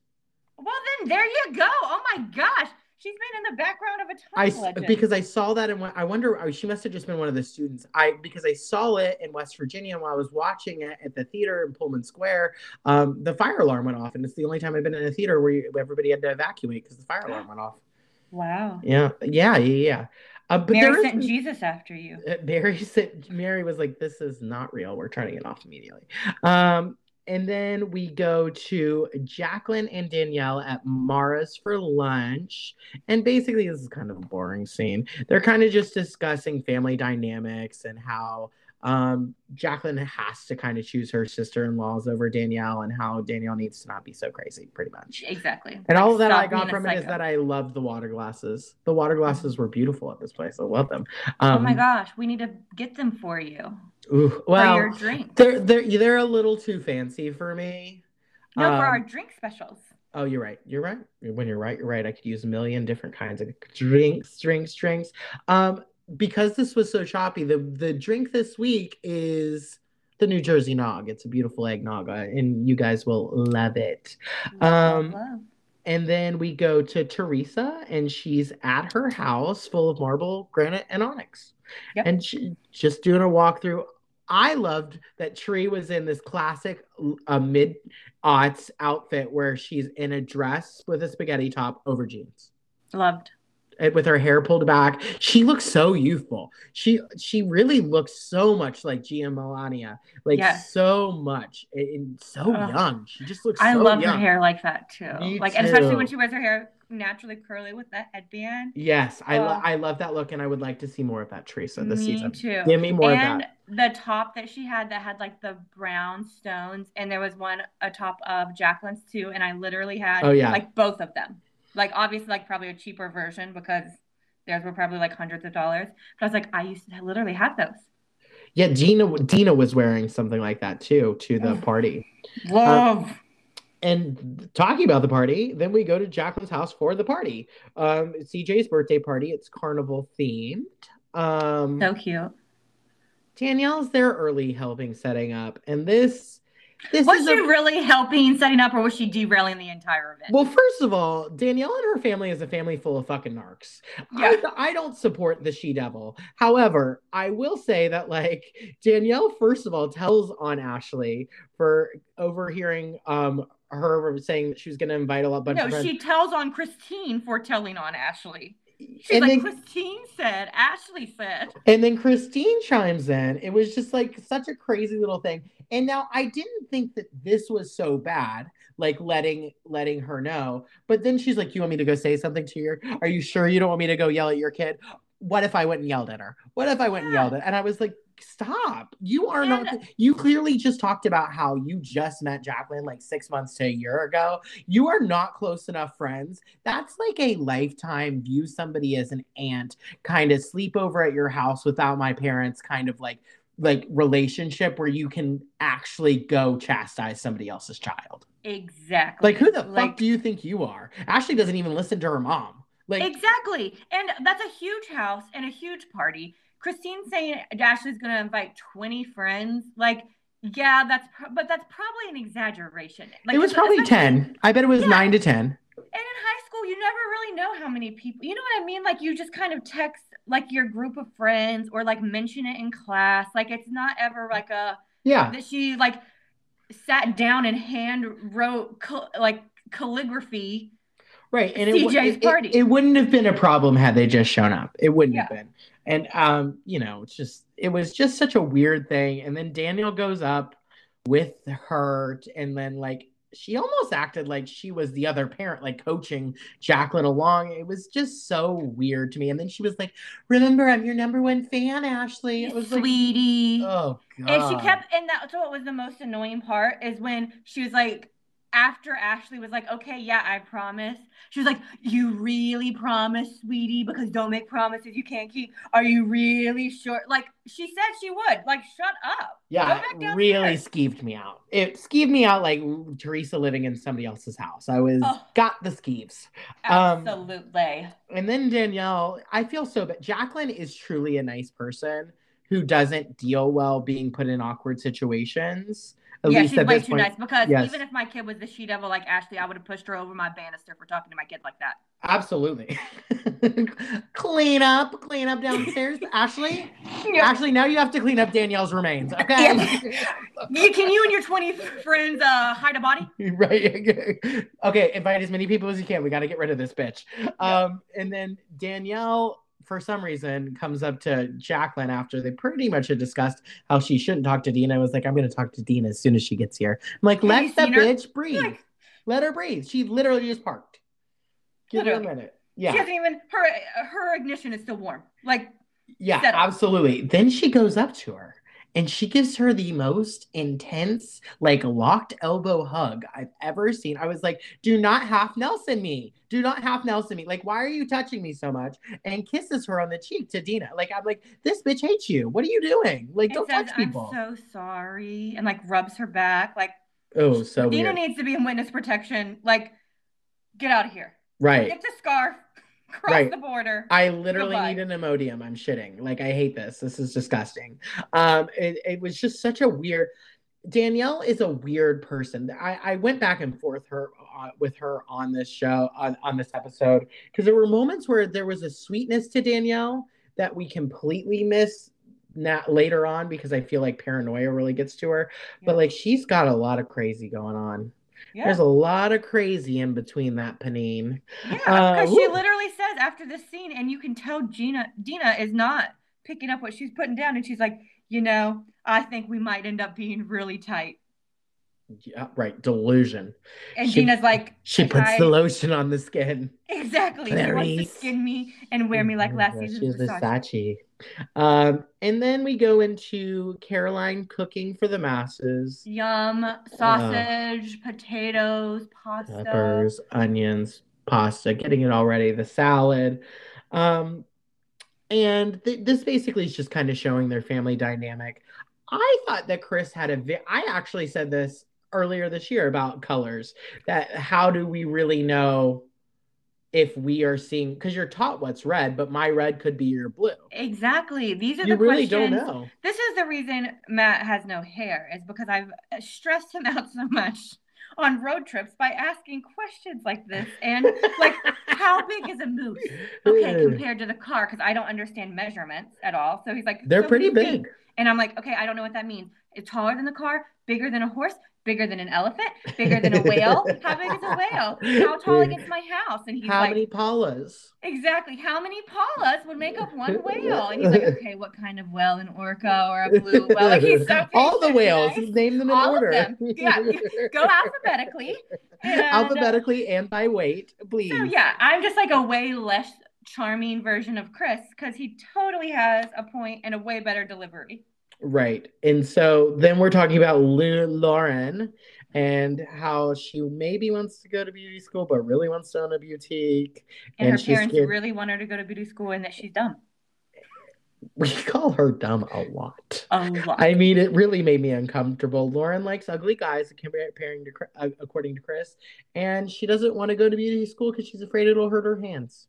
Well, then there you go. Oh my gosh, she's been in the background of a ton I of s- because I saw that and when- I wonder she must have just been one of the students. I because I saw it in West Virginia while I was watching it at the theater in Pullman Square. Um, the fire alarm went off, and it's the only time I've been in a theater where you, everybody had to evacuate because the fire alarm went off. wow, Yeah, yeah, yeah, yeah. Uh, but Mary sent is, Jesus after you. uh, Mary said Mary was like, "This is not real. We're turning it off immediately." Um, and then we go to Jacqueline and Danielle at Mara's for lunch, and basically this is kind of a boring scene. They're kind of just discussing family dynamics and how um, Jacqueline has to kind of choose her sister-in-laws over Danielle, and how Danielle needs to not be so crazy, pretty much. Exactly. And all that I got from it is that I love the water glasses. The water glasses were beautiful at this place. I love them. oh Um, my gosh, we need to get them for you Ooh, for well, your drink. they're they're they're a little too fancy for me. No, for um, our drink specials. Oh, you're right. You're right. When you're right, you're right. I could use a million different kinds of drinks, drinks, drinks. Um, because this was so choppy, the the drink this week is the New Jersey Nog. It's a beautiful eggnog, uh, and you guys will love it. Um. And then we go to Teresa, and she's at her house full of marble, granite, and onyx. Yep. And she just doing a walkthrough. I loved that Tree was in this classic uh, mid aughts outfit where she's in a dress with a spaghetti top over jeans. Loved. And with her hair pulled back, she looks so youthful. She she really looks so much like Gia Milania, like Yes. so much and, so Ugh. young. She just looks. I so love young. her hair like that too. Me like, and especially when she wears her hair naturally curly with that headband. Yes, I lo-. I love that look, and I would like to see more of that Teresa this Me season. too. Give me more and of that. the top that she had that had like the brown stones, and there was one a top of Jacqueline's too, and I literally had Oh, yeah. like both of them. Like obviously like probably a cheaper version because theirs were probably like hundreds of dollars. But I was like, I used to literally have those. Yeah, Dina Dina was wearing something like that too to the party. Love. Um, And talking about the party, then we go to Jacqueline's house for the party. Um, CJ's birthday party. It's carnival themed. Um, so cute. Danielle's there early helping setting up, and this This Was she a- really helping setting up, or was she derailing the entire event? well, first of all, Danielle and her family is a family full of fucking narcs. Yeah. I, I don't support the she devil. However, I will say that like Danielle, first of all, tells on Ashley for overhearing um her saying that she was going to invite a lot bunch no, of she tells on Christine for telling on Ashley. She's and like, then Christine said, Ashley said. and then Christine chimes in. It was just like such a crazy little thing. And now I didn't think that this was so bad, like letting letting her know. But then she's like, "You want me to go say something to your? Are you sure you don't want me to go yell at your kid? What if I went and yelled at her? What if I went and yelled at?" And I was like, "Stop! You are not. You clearly just talked about how you just met Jacqueline like six months to a year ago. You are not close enough friends. That's like a lifetime view somebody as an aunt, kind of sleep over at your house without my parents, kind of like." like relationship where you can actually go chastise somebody else's child. Exactly. Like who the Like, fuck do you think you are? Ashley doesn't even listen to her mom. Like Exactly. And that's a huge house and a huge party. Christine saying Ashley's going to invite 20 friends. Like, yeah, that's, pro- but that's probably an exaggeration. Like, it was probably 10. I bet it was Yeah. 9 to 10. And in high school, you never really know how many people, you know what I mean? Like, you just kind of text like your group of friends or like mention it in class. Like, it's not ever like a, Yeah. that she like sat down and hand wrote cal- like calligraphy. Right. And it, CJ's it, it- party. it wouldn't have been a problem had they just shown up. It wouldn't have been. And um, you know, it's just it was just such a weird thing. And then Daniel goes up with her and then like she almost acted like she was the other parent, like coaching Jacqueline along. It was just so weird to me. And then she was like, Remember, I'm your number one fan, Ashley. It was like Sweetie. Oh god. And she kept, and that's what was the most annoying part is when she was like, after Ashley was like, okay, yeah, I promise. She was like, you really promise, sweetie, because don't make promises you can't keep. Are you really sure? Like she said she would. Like, shut up. Yeah, it really skeeved me out. It skeeved me out like Teresa living in somebody else's house. I was Oh. got the skeeves. Um, Absolutely. And then Danielle, I feel so bad. Jacqueline is truly a nice person who doesn't deal well being put in awkward situations. At yeah, she's way too point. nice because Yes. even if my kid was the she devil like Ashley, I would have pushed her over my banister for talking to my kid like that. Absolutely. clean up, clean up downstairs. Ashley, Ashley, now you have to clean up Danielle's remains. Okay. Can you and your 20 friends uh, hide a body? right. okay, invite as many people as you can. We got to get rid of this bitch. Um, and then Danielle, for some reason, comes up to Jacqueline after they pretty much had discussed how she shouldn't talk to Dina. I was like, I'm going to talk to Dina as soon as she gets here. I'm like, Have let the seen her? bitch breathe. Let her breathe. She literally just parked. Give her a Literally. minute. She Yeah. hasn't even her her ignition is still warm. Like Yeah, settle. absolutely. Then she goes up to her and she gives her the most intense, like locked elbow hug I've ever seen. I was like, do not half Nelson me. Do not half Nelson me. Like, why are you touching me so much? And kisses her on the cheek to Dina. Like, I'm like, this bitch hates you. What are you doing? Like, don't says, touch I'm people. so sorry, and like rubs her back. Like oh, so Dina weird. needs to be in witness protection. Like, get out of here. right. Get the scarf. Cross Right. the border. I literally Goodbye. need an Imodium. I'm shitting. Like I hate this. This is disgusting. Um, it, it was just such a weird. Danielle is a weird person. I, I went back and forth her uh, with her on this show on, on this episode because there were moments where there was a sweetness to Danielle that we completely miss na later on because I feel like paranoia really gets to her. But like she's got a lot of crazy going on. yeah, There's a lot of crazy in between that panine. yeah. uh, Because she literally after this scene, and you can tell Gina Dina is not picking up what she's putting down, and she's like, you know, I think we might end up being really tight. Yeah, right. Delusion. And She- Gina's like, She puts I- the lotion on the skin. exactly. She wants to skin me and wear me like last Yeah, season's She's Versace. Versace. Um, and then we go into Caroline cooking for the masses. Yum, sausage, potatoes, pasta. Peppers, onions, pasta, getting it all ready, the salad. Um, and th- this basically is just kind of showing their family dynamic. I thought that Chris had a vi- I actually said this earlier this year about colors that how do we really know if we are seeing because you're taught what's red, but my red could be your blue. Exactly. These are You the really questions. don't know. This is the reason Matt has no hair, is because I've stressed him out so much on road trips by asking questions like this and like how big is a moose? Okay, compared to the car, because I don't understand measurements at all. So he's like, They're "So pretty big. And I'm like, okay, I don't know what that means. It's taller than the car, bigger than a horse, bigger than an elephant, bigger than a whale. How big is a whale? How tall against my house? And he's How like, many Paulas? exactly, how many Paulas would make up one whale? And he's like, okay, what kind of whale? An orca or a blue whale? Like he's so All the whales. nice. Name them in All of order. them. Yeah, Go alphabetically. And, Alphabetically and by weight, please. So yeah, I'm just like a way less charming version of Chris because he totally has a point and a way better delivery. Right. And so then we're talking about Lauren and how she maybe wants to go to beauty school, but really wants to own a boutique. And, And her parents scared- really want her to go to beauty school and that she's dumb. We call her dumb a lot. A lot. I mean, it really made me uncomfortable. Lauren likes ugly guys, comparing to according to Chris, and she doesn't want to go to beauty school because she's afraid it'll hurt her hands.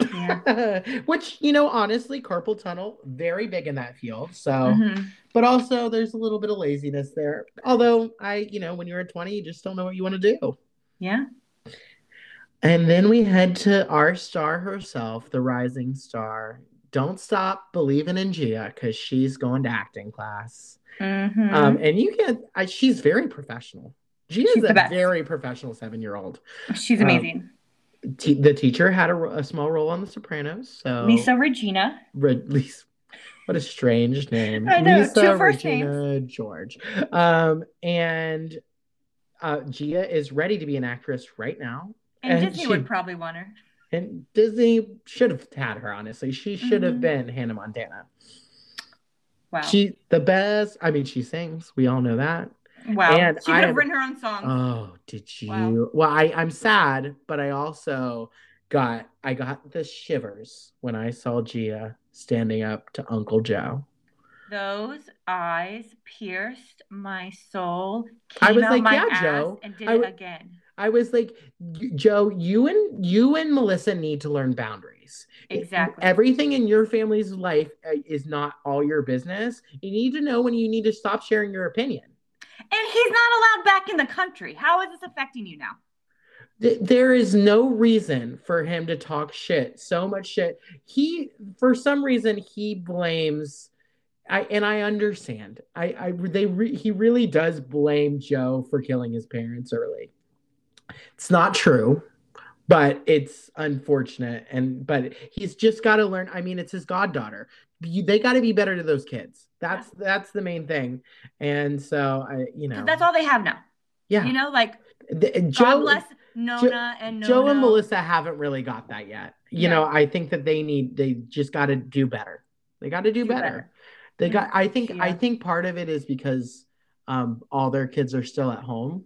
Yeah. Which you know, honestly, carpal tunnel very big in that field. So, Mhm. but also there's a little bit of laziness there. Although I, you know, when you're 20, you just don't know what you want to do. Yeah. And then we head to our star herself, the rising star. Don't stop believing in Gia because she's going to acting class. Mhm. Um, and you get, I, she's very professional. Gia's She's a very professional seven year old. she's um, Te- the teacher had a, a small role on The Sopranos. So Lisa Regina. Re- Lisa, what a strange name. I know, Lisa two first Regina George. Um, and uh, Gia is ready to be an actress right now. And, And Disney she- would probably want her. And Disney should have had her, honestly. She should have Mhm. been Hannah Montana. Wow. She the best. I mean, she sings. We all know that. Wow. and she could have written her own songs. Oh, did you? Wow. Well, I, I'm sad, but I also got I got the shivers when I saw Gia standing up to Uncle Joe. Those eyes pierced my soul. I was like, yeah, Joe. And did I it again. I was like, Joe, you and you and Melissa need to learn boundaries. Exactly. Everything in your family's life uh, is not all your business. You need to know when you need to stop sharing your opinion. And he's not allowed back in the country. How is this affecting you now? There is no reason for him to talk shit so much shit he for some reason he blames i and i understand i i they re, he really does blame joe for killing his parents early it's not true but it's unfortunate and but he's just got to learn i mean it's his goddaughter you, they got to be better to those kids that's that's the main thing and so i you know That's all they have now. yeah You know, like The- God joe bless Nona and Nona. Joe and Melissa haven't really got that yet. You Yeah. know, I think that they need they just got to do better. They got to do, Do better. better. They got I think I think part of it is because um all their kids are still at home.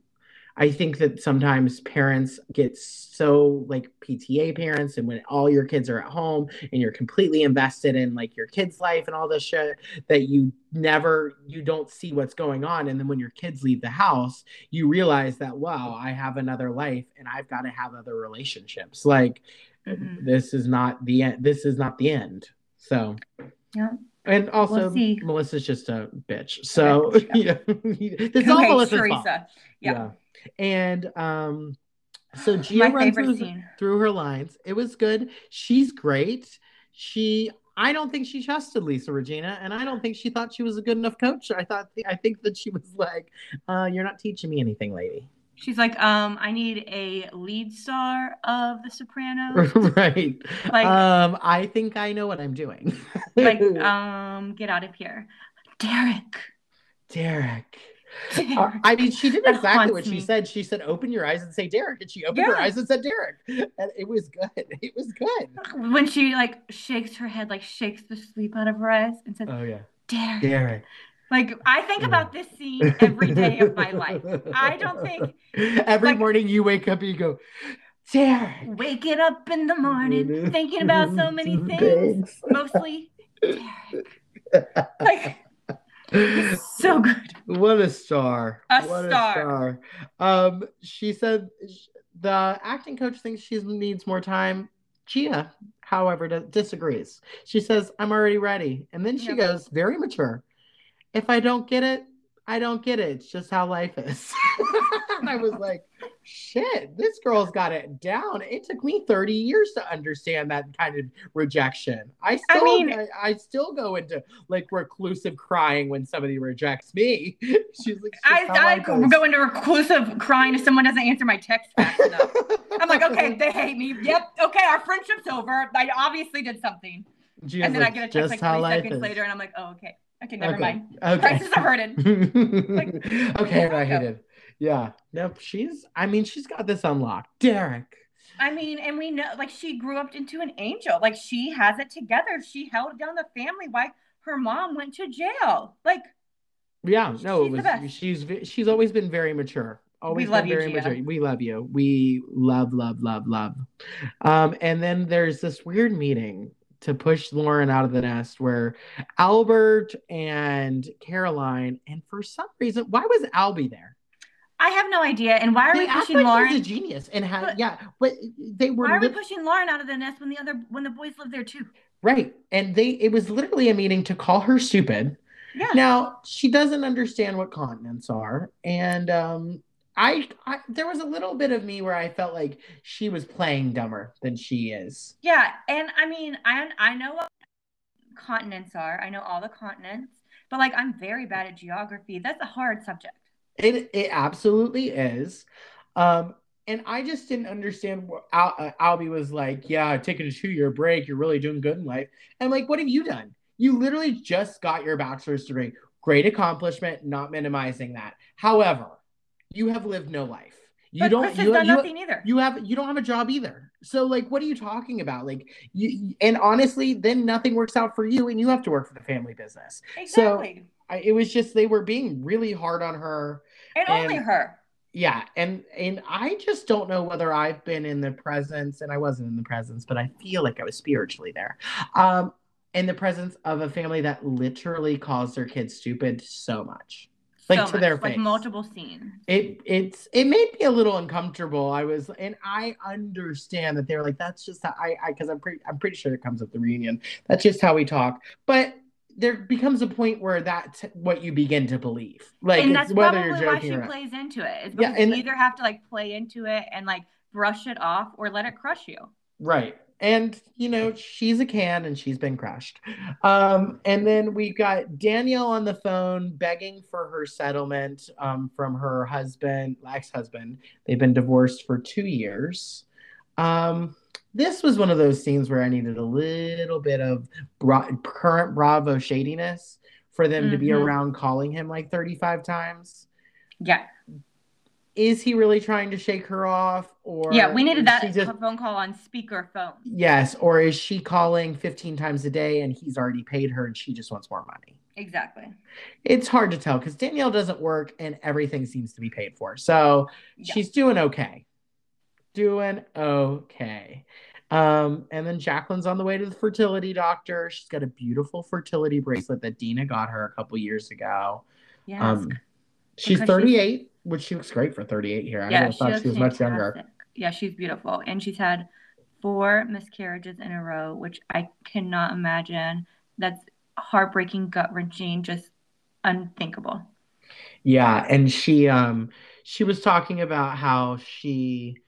I think that sometimes parents get so like PTA parents and when all your kids are at home and you're completely invested in like your kids' life and all this shit that you never you don't see what's going on and then when your kids leave the house you realize that wow I have another life and I've got to have other relationships like Mhm. this is not the end this is not the end so Yeah. and also We'll. Melissa's just a bitch so bitch, yeah it's Who all hates Melissa's fault. Teresa? Yeah. And um so Gia runs through, through her lines it was good she's great she I don't think she trusted Lisa Regina, and I don't think she thought she was a good enough coach. I thought I think that she was like, uh, "You're not teaching me anything, lady." She's like, um, I need a lead star of The Sopranos. right. Like- um, I think I know what I'm doing. like, um, get out of here, Derek. Derek. Uh, I mean, she did exactly what she me. said. She said, "Open your eyes and say Derek," and she opened her eyes and said Derek, and it was good. It was good. when she like shakes her head, like shakes the sleep out of her eyes, and says, Oh yeah, Derek. Derek. Like I think about this scene every day of my life. I don't think every like- morning you wake up and you go, Derek. waking up in the morning thinking about so many things, mostly Derek. Like so good. What a star! A what star. a star! Um, she said the acting coach thinks she needs more time. Gia, however, disagrees. She says, I'm already ready. And then she goes, very mature. If I don't get it, I don't get it. It's just how life is. and I was like, shit, this girl's got it down. It took me 30 years to understand that kind of rejection. I still mean- I, I still go into like reclusive crying when somebody rejects me. She's like, I, I go into reclusive crying if someone doesn't answer my text fast enough. I'm like, okay, they hate me. Yep. Okay, our friendship's over. I obviously did something. Gia's and then I get a text like three seconds is." later, and I'm like, oh, okay. Okay, never Okay, mind. Okay. Crisis averted. Like, okay, I yeah. hated. Yeah. Nope. She's. I mean, she's got this unlocked. Derek. I mean, and we know, like, she grew up into an angel. Like, she has it together. She held down the family while her mom went to jail. Like, Yeah. No, it was. She's. She's always been very mature. Always love been you, mature. We love you. We love, love, love, love. Um, and then there's this weird meeting to push Lauren out of the nest where Albert and Caroline, and for some reason, why was Albie there? I have no idea. And why are They we pushing like Lauren? he's a genius and had But- yeah, but they were Why are we pushing Lauren out of the nest when the other when the boys live there too? right, and they it was literally a meeting to call her stupid. Yeah. Now she doesn't understand what continents are, and um, I, I there was a little bit of me where I felt like she was playing dumber than she is. Yeah, and I mean, I I know what continents are. I know all the continents, but like I'm very bad at geography. That's a hard subject. It it absolutely is. Um, and I just didn't understand what Al, uh, Albie was like. Yeah, taking a two year break. You're really doing good in life. And like, what have you done? You literally just got your bachelor's degree. Great accomplishment. Not minimizing that. However, you have lived no life. You but don't. Chris you, done you, nothing either. you have you don't have a job either. So like, what are you talking about? Like, you and honestly, then nothing works out for you, and you have to work for the family business. exactly. I, it was just they were being really hard on her and, only her. yeah and and i just don't know whether i've been in the presence and i wasn't in the presence but i feel like i was spiritually there um in the presence of a family that literally calls their kids stupid so much like so to much, their like multiple scenes. it it's it made me a little uncomfortable i was and i understand that they're like that's just how i i because i'm pretty i'm pretty sure it comes with the reunion that's just how we talk but there becomes a point where that's what you begin to believe like and that's whether probably you're why she plays into it. It's Yeah, because and- you either have to like play into it and like brush it off or let it crush you. Right. And you know, she's a can and she's been crushed. Um, and then we got Danielle on the phone begging for her settlement um, from her husband, ex-husband. They've been divorced for two years. Um, this was one of those scenes where I needed a little bit of bra- current Bravo shadiness for them to be Mhm. around calling him like 35 times. Yeah. Is he really trying to shake her off? Or yeah, we needed that just phone call on speaker phone. Yes, or is she calling 15 times a day and he's already paid her and she just wants more money? Exactly. It's hard to tell because Danielle doesn't work and everything seems to be paid for. So Yeah. she's doing okay. Doing okay. Um, and then Jacqueline's on the way to the fertility doctor. She's got a beautiful fertility bracelet that Dina got her a couple years ago. Yes. Um, she's Because she's- 38, which she looks great for 38 here. I yeah, never thought she was much younger. Yeah, she's beautiful. And she's had four miscarriages in a row, which I cannot imagine. That's heartbreaking, gut wrenching, just unthinkable. Yeah, and she um she was talking about how she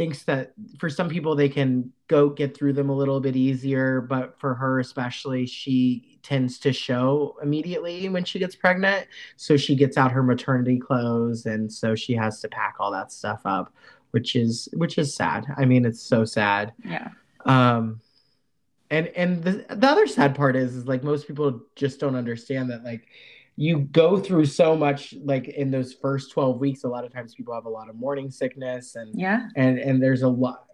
thinks that for some people they can go get through them a little bit easier, but for her especially, she tends to show immediately when she gets pregnant. So she gets out her maternity clothes and so she has to pack all that stuff up, which is which is sad. I mean, it's so sad. Yeah. Um and and the, the other sad part is is like most people just don't understand that like you go through so much like in those first 12 weeks a lot of times people have a lot of morning sickness and Yeah. and and there's a lot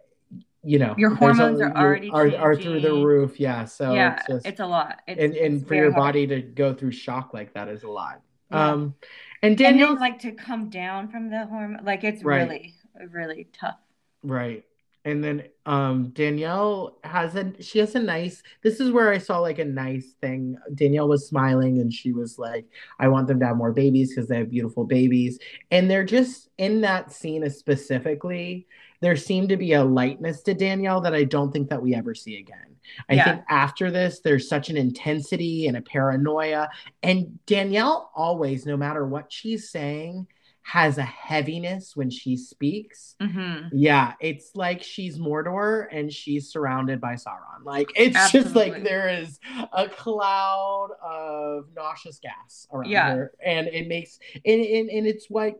you know Your there's a- hormones are already are, are through the roof yeah so yeah. it's just It's a lot. It's, and, and it's for your hard. body to go through shock like that is a lot Yeah. um and then like to come down from the hormone, like it's Right. really, really tough. Right. And then um Danielle has a she has a nice this is where I saw like a nice thing. Danielle was smiling and she was like, I want them to have more babies because they have beautiful babies. And they're just in that scene specifically, there seemed to be a lightness to Danielle that I don't think that we ever see again. I Yeah. think after this, there's such an intensity and a paranoia. And Danielle always, no matter what she's saying, has a heaviness when she speaks. hmm Yeah, it's like she's Mordor and she's surrounded by Sauron. Like it's just like there is a cloud of nauseous gas around Yeah. her, and it makes and and, and it's like.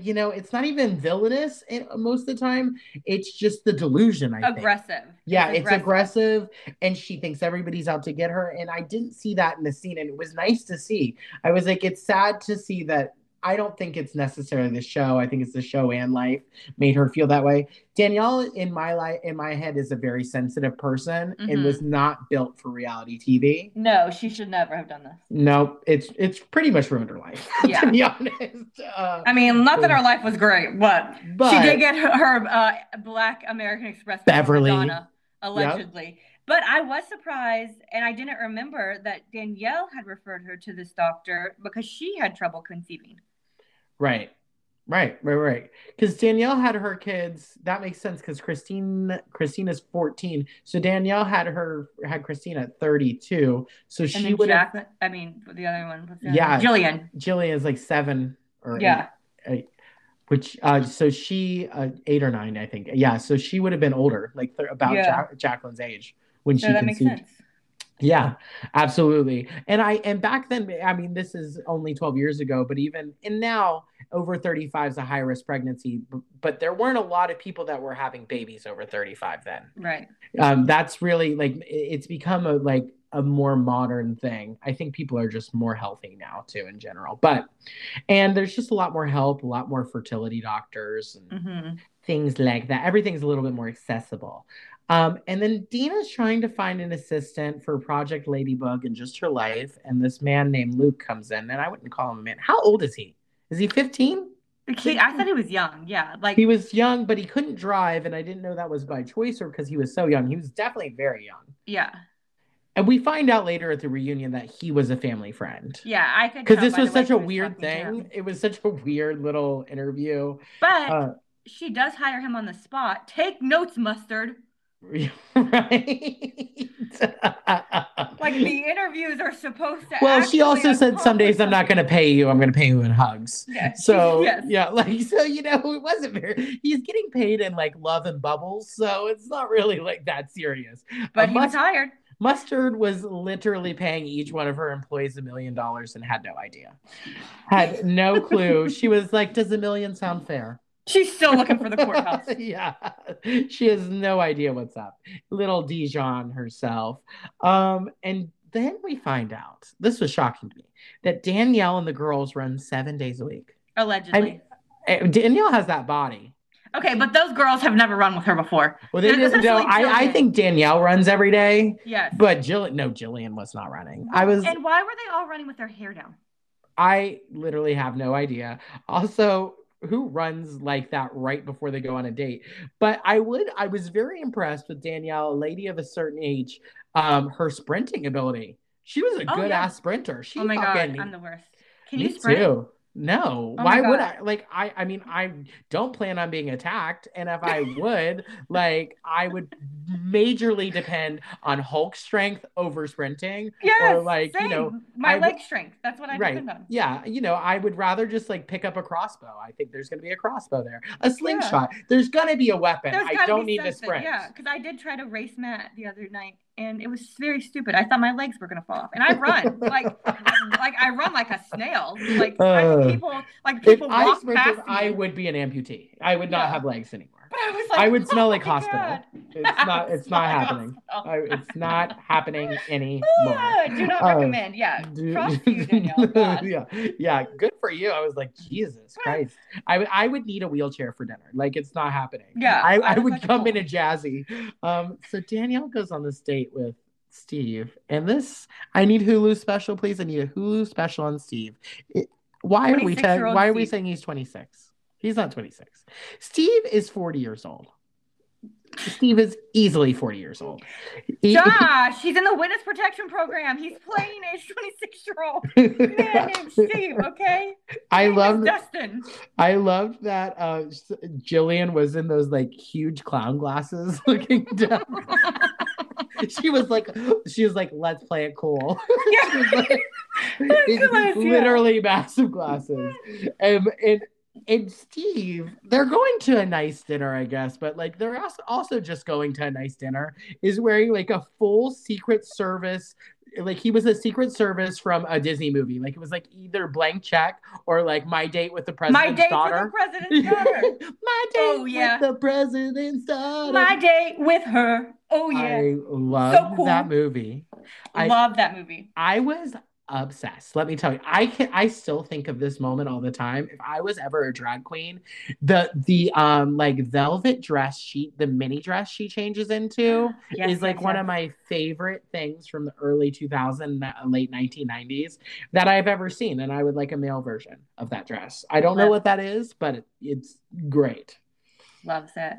You know, it's not even villainous in, most of the time. It's just the delusion. I think. Aggressive. Yeah, it's aggressive, and she thinks everybody's out to get her. And I didn't see that in the scene, and it was nice to see. I was like, it's sad to see that. I don't think it's necessarily the show. I think it's the show and life made her feel that way. Danielle, in my life, in my head, is a very sensitive person and Mhm. was not built for reality TV. No, she should never have done this. No, it's it's pretty much ruined her life. Yeah. to be honest. Uh, I mean, not that her life was great, but, but she did get her, her uh, Black American Express Beverly. Madonna, allegedly. But I was surprised, and I didn't remember that Danielle had referred her to this doctor because she had trouble conceiving. Right. Right, right, right. Because Danielle had her kids. That makes sense because Christine Christina's 14. So Danielle had her had Christina at 32. So she would have I mean, the other one was Yeah. Jillian. Jillian is like seven or Yeah. eight, eight, which uh so she uh eight or nine, I think. Yeah, so she would have been older, like th- about Yeah. Ja- Jacqueline's age when So she that makes conceived. Yeah, absolutely. And I and back then, I mean, this is only 12 years ago, but even and now over 35 is a high risk pregnancy, but there weren't a lot of people that were having babies over 35 then. Right. Um, that's really like it's become a like a more modern thing. I think people are just more healthy now too in general. But and there's just a lot more help, a lot more fertility doctors and hmm things like that. Everything's a little bit more accessible. Um, and then Dina's trying to find an assistant for Project Ladybug and just her life. And this man named Luke comes in, and I wouldn't call him a man. How old is he? Is he 15? The kid, I thought he was young. Yeah. Like, He was young, but he couldn't drive. And I didn't know that was by choice or because he was so young. He was definitely very young. yeah. And we find out later at the reunion that he was a family friend. Yeah. I could Because this was such a was weird talking to him. thing. It was such a weird little interview. But Uh, she does hire him on the spot. Take notes, Mustard. Right. Like the interviews are supposed to. well, she also said some days I'm not going to pay you. I'm going to pay you in hugs. something." Yeah. So yes. yeah, like so you know, it wasn't very. He's getting paid in like love and bubbles, so it's not really like that serious. But Uh, he was hired. Mustard was literally paying each one of her employees a million dollars and had no idea, had no clue. she was like, "Does a million sound fair?" She's still looking for the courthouse. yeah, she has no idea what's up. Little Dijon herself. Um, and then we find out this was shocking to me that Danielle and the girls run seven days a week. Allegedly. I mean, eh, Danielle has that body. okay, but those girls have never run with her before. Well, they didn't know. I, I think Danielle runs every day, Yes. but Jillian, no, Jillian was not running. I was, And why were they all running with their hair down? I literally have no idea. Also, who runs like that right before they go on a date? But I would, I was very impressed with Danielle, a lady of a certain age, um, her sprinting ability. She was a Oh, good yeah. ass sprinter. She oh my god, I'm the worst. Can you sprint? too. No, Oh why would I? Like, I, I mean, I don't plan on being attacked, and if I would, like, I would majorly depend on Hulk strength over sprinting. Yes. like, you same. know, my I would- leg strength. That's what I right? depend on. Yeah, you know, I would rather just like pick up a crossbow. I think there's going to be a crossbow there, a slingshot. There's going to be a weapon. I don't need to sprint. Yeah, because I did try to race Matt the other night, and it was very stupid. I thought my legs were gonna fall off, and I run like like I run like a snail. Like Uh, people like If people I walk sprinted, past me. I would be an amputee. I would not Yeah. have legs anymore. But I was like, I would smell "Oh like my hospital. God." It's not. It's not like happening. I, it's not happening anymore. Do not Uh, recommend. Yeah, Dude. trust you, Danielle. Yeah, yeah, good for you. I was like, Jesus Christ. I would I would need a wheelchair for dinner. Like it's not happening. Yeah, I, I I would come cool. in a jazzy. Um, so Danielle goes on this date with Steve, and this I need Hulu special, please. I need a Hulu special on Steve. It- why are we te- 26-year-old why are we saying he's 26? He's not 26. Steve is 40 years old. Steve is easily 40 years old. Josh, he's in the witness protection program. He's playing a 26 year old man named Steve, okay? I His name is love Dustin. I loved that uh Jillian was in those like huge clown glasses looking down. she was like she was like, let's play it cool. Was like- yeah. literally massive glasses. Um, and and Steve, they're going to a nice dinner, I guess, but like they're also just going to a nice dinner, is wearing like a full Secret Service. Like he was a Secret Service from a Disney movie. Like it was like either blank check or like my date with the President's My date daughter. with the president's daughter. my date Oh, yeah. with the president's daughter. My date with her. Oh, yeah. I loved cool. that movie. I- Love that movie. I was obsessed. Let me tell you, I can I still think of this moment all the time. If I was ever a drag queen, the the um like velvet dress she the mini dress she changes into Yes, is like yes, one yes. of my favorite things from the early 2000 uh, late 1990s that I've ever seen and I would like a male version of that dress. I don't know what that is, but it, it's great. Loves it.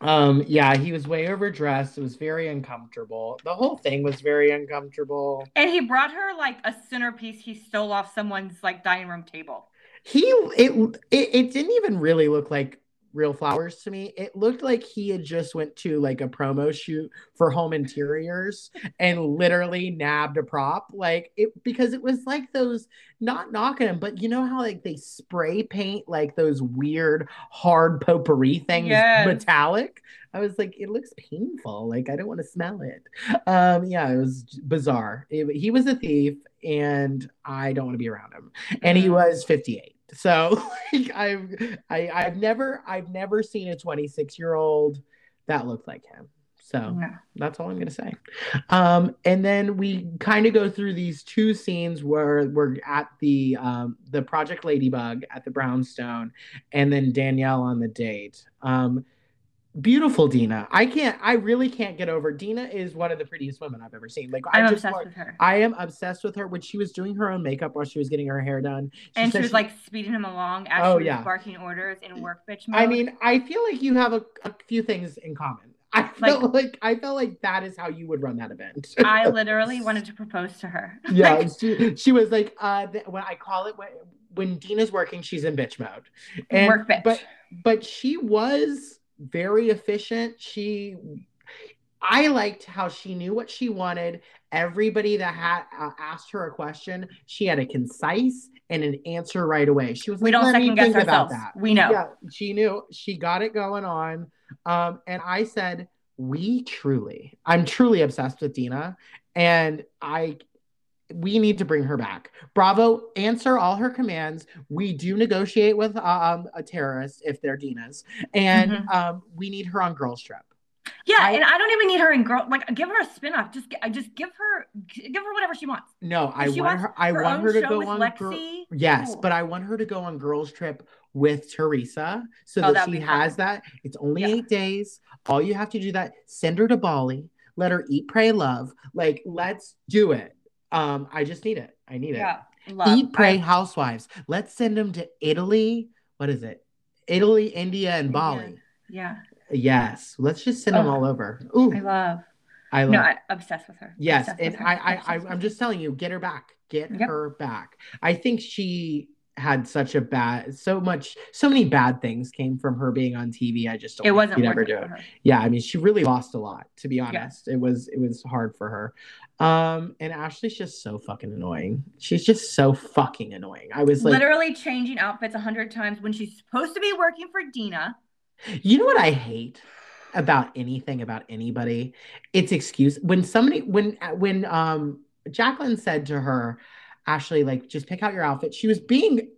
Um, yeah, he was way overdressed. It was very uncomfortable. The whole thing was very uncomfortable. And he brought her like a centerpiece he stole off someone's like dining room table. He it it, it didn't even really look like real flowers to me. It looked like he had just went to like a promo shoot for home interiors and literally nabbed a prop like it because it was like those not knocking him, but you know how like they spray paint like those weird hard potpourri things Yes. metallic. I was like, it looks painful. Like I don't want to smell it. Um, yeah, it was bizarre. It- he was a thief, and I don't want to be around him. And he Mhm. was 58. So like I've I, I've never I've never seen a 26 year old that looked like him. So No. that's all I'm gonna say. Um, and then we kind of go through these two scenes where we're at the um, the Project Ladybug at the Brownstone, and then Danielle on the date. Um, beautiful Dina. I can't. I really can't get over. Dina is one of the prettiest women I've ever seen. Like I I'm just obsessed with her. I am obsessed with her when she was doing her own makeup while she was getting her hair done. and she was like speeding him along as Oh, she was yeah. barking orders in work bitch mode. I mean, I feel like you have a, a few things in common. I felt like, I felt like that is how you would run that event. I literally wanted to propose to her. yeah, Like, she, she was like, uh, th- when I call it when, when Dina's working, she's in bitch mode. And, work bitch. But but she was very efficient. She, I liked how she knew what she wanted. Everybody that had uh, asked her a question, she had a concise and an answer right away. She was we don't "Let me second guess ourselves. that." We know. Yeah, she knew. She got it going on. Um, and I said, we truly, I'm truly obsessed with Dina, and I we need to bring her back. Bravo, answer all her commands. We do negotiate with um a terrorist if they're Dina's, and Mhm. um we need her on Girls Trip. Yeah, I- and I don't even need her in girl. Like, give her a spin-off. Just, I just give her, give her whatever she wants. No, I want her. I her want her to go on. Lexi. Girl- yes, cool. but I want her to go on Girls Trip with Teresa so Oh, that she be fun. has that. It's only Yeah. eight days. All you have to do that. Send her to Bali. Let her eat, pray, love. Like, let's do it. Um, I just need it. I need it. Love. Eat, pray, I- housewives. Let's send them to Italy. What is it? Italy, India, and India. Bali. yeah, Yes. Let's just send them all over. Ooh, I love. I love. No, I, obsessed with her. Yes, Obsessed and with her. I, I, I, I'm just telling you, get her back, get Yep. her back. I think she had such a bad, so much, so many bad things came from her being on TV. I just don't. It wasn't she'd ever do it. Yeah, I mean, she really lost a lot. To be honest, it was, it was hard for her. Um, and Ashley's just so fucking annoying. She's just so fucking annoying. I was like, Literally changing outfits a hundred times when she's supposed to be working for Dina. You know what I hate about anything about anybody? It's excuse when somebody when when um Jacqueline said to her, Ashley, like just pick out your outfit. She was being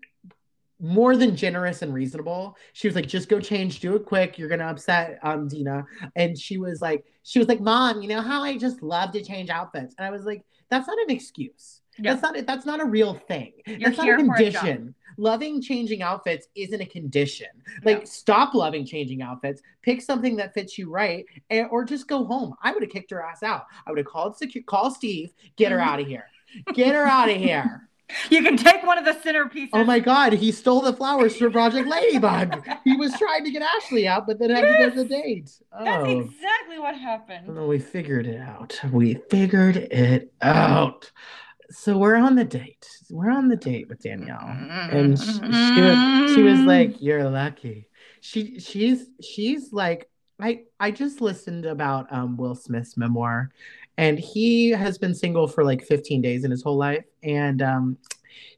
more than generous and reasonable. She was like, just go change, do it quick. You're gonna upset um Dina. And she was like, she was like, Mom, you know how I just love to change outfits. And I was like, that's not an excuse. Yeah. That's not that's not a real thing. You're that's not a for a condition. Loving changing outfits isn't a condition. Like, stop loving changing outfits. Pick something that fits you right, and, or just go home. I would have kicked her ass out. I would have called secu- call Steve, get her Mhm. out of here, get her out of here. You can take one of the centerpieces. Oh my God, he stole the flowers for Project Ladybug. he was trying to get Ashley out, but then had to go to the date. Oh. That's exactly what happened. Well, we figured it out. We figured it out. So we're on the date. We're on the date with Danielle, and she, she was she was like, "You're lucky." She she's she's like, I I just listened about um, Will Smith's memoir, and he has been single for like 15 days in his whole life, and um,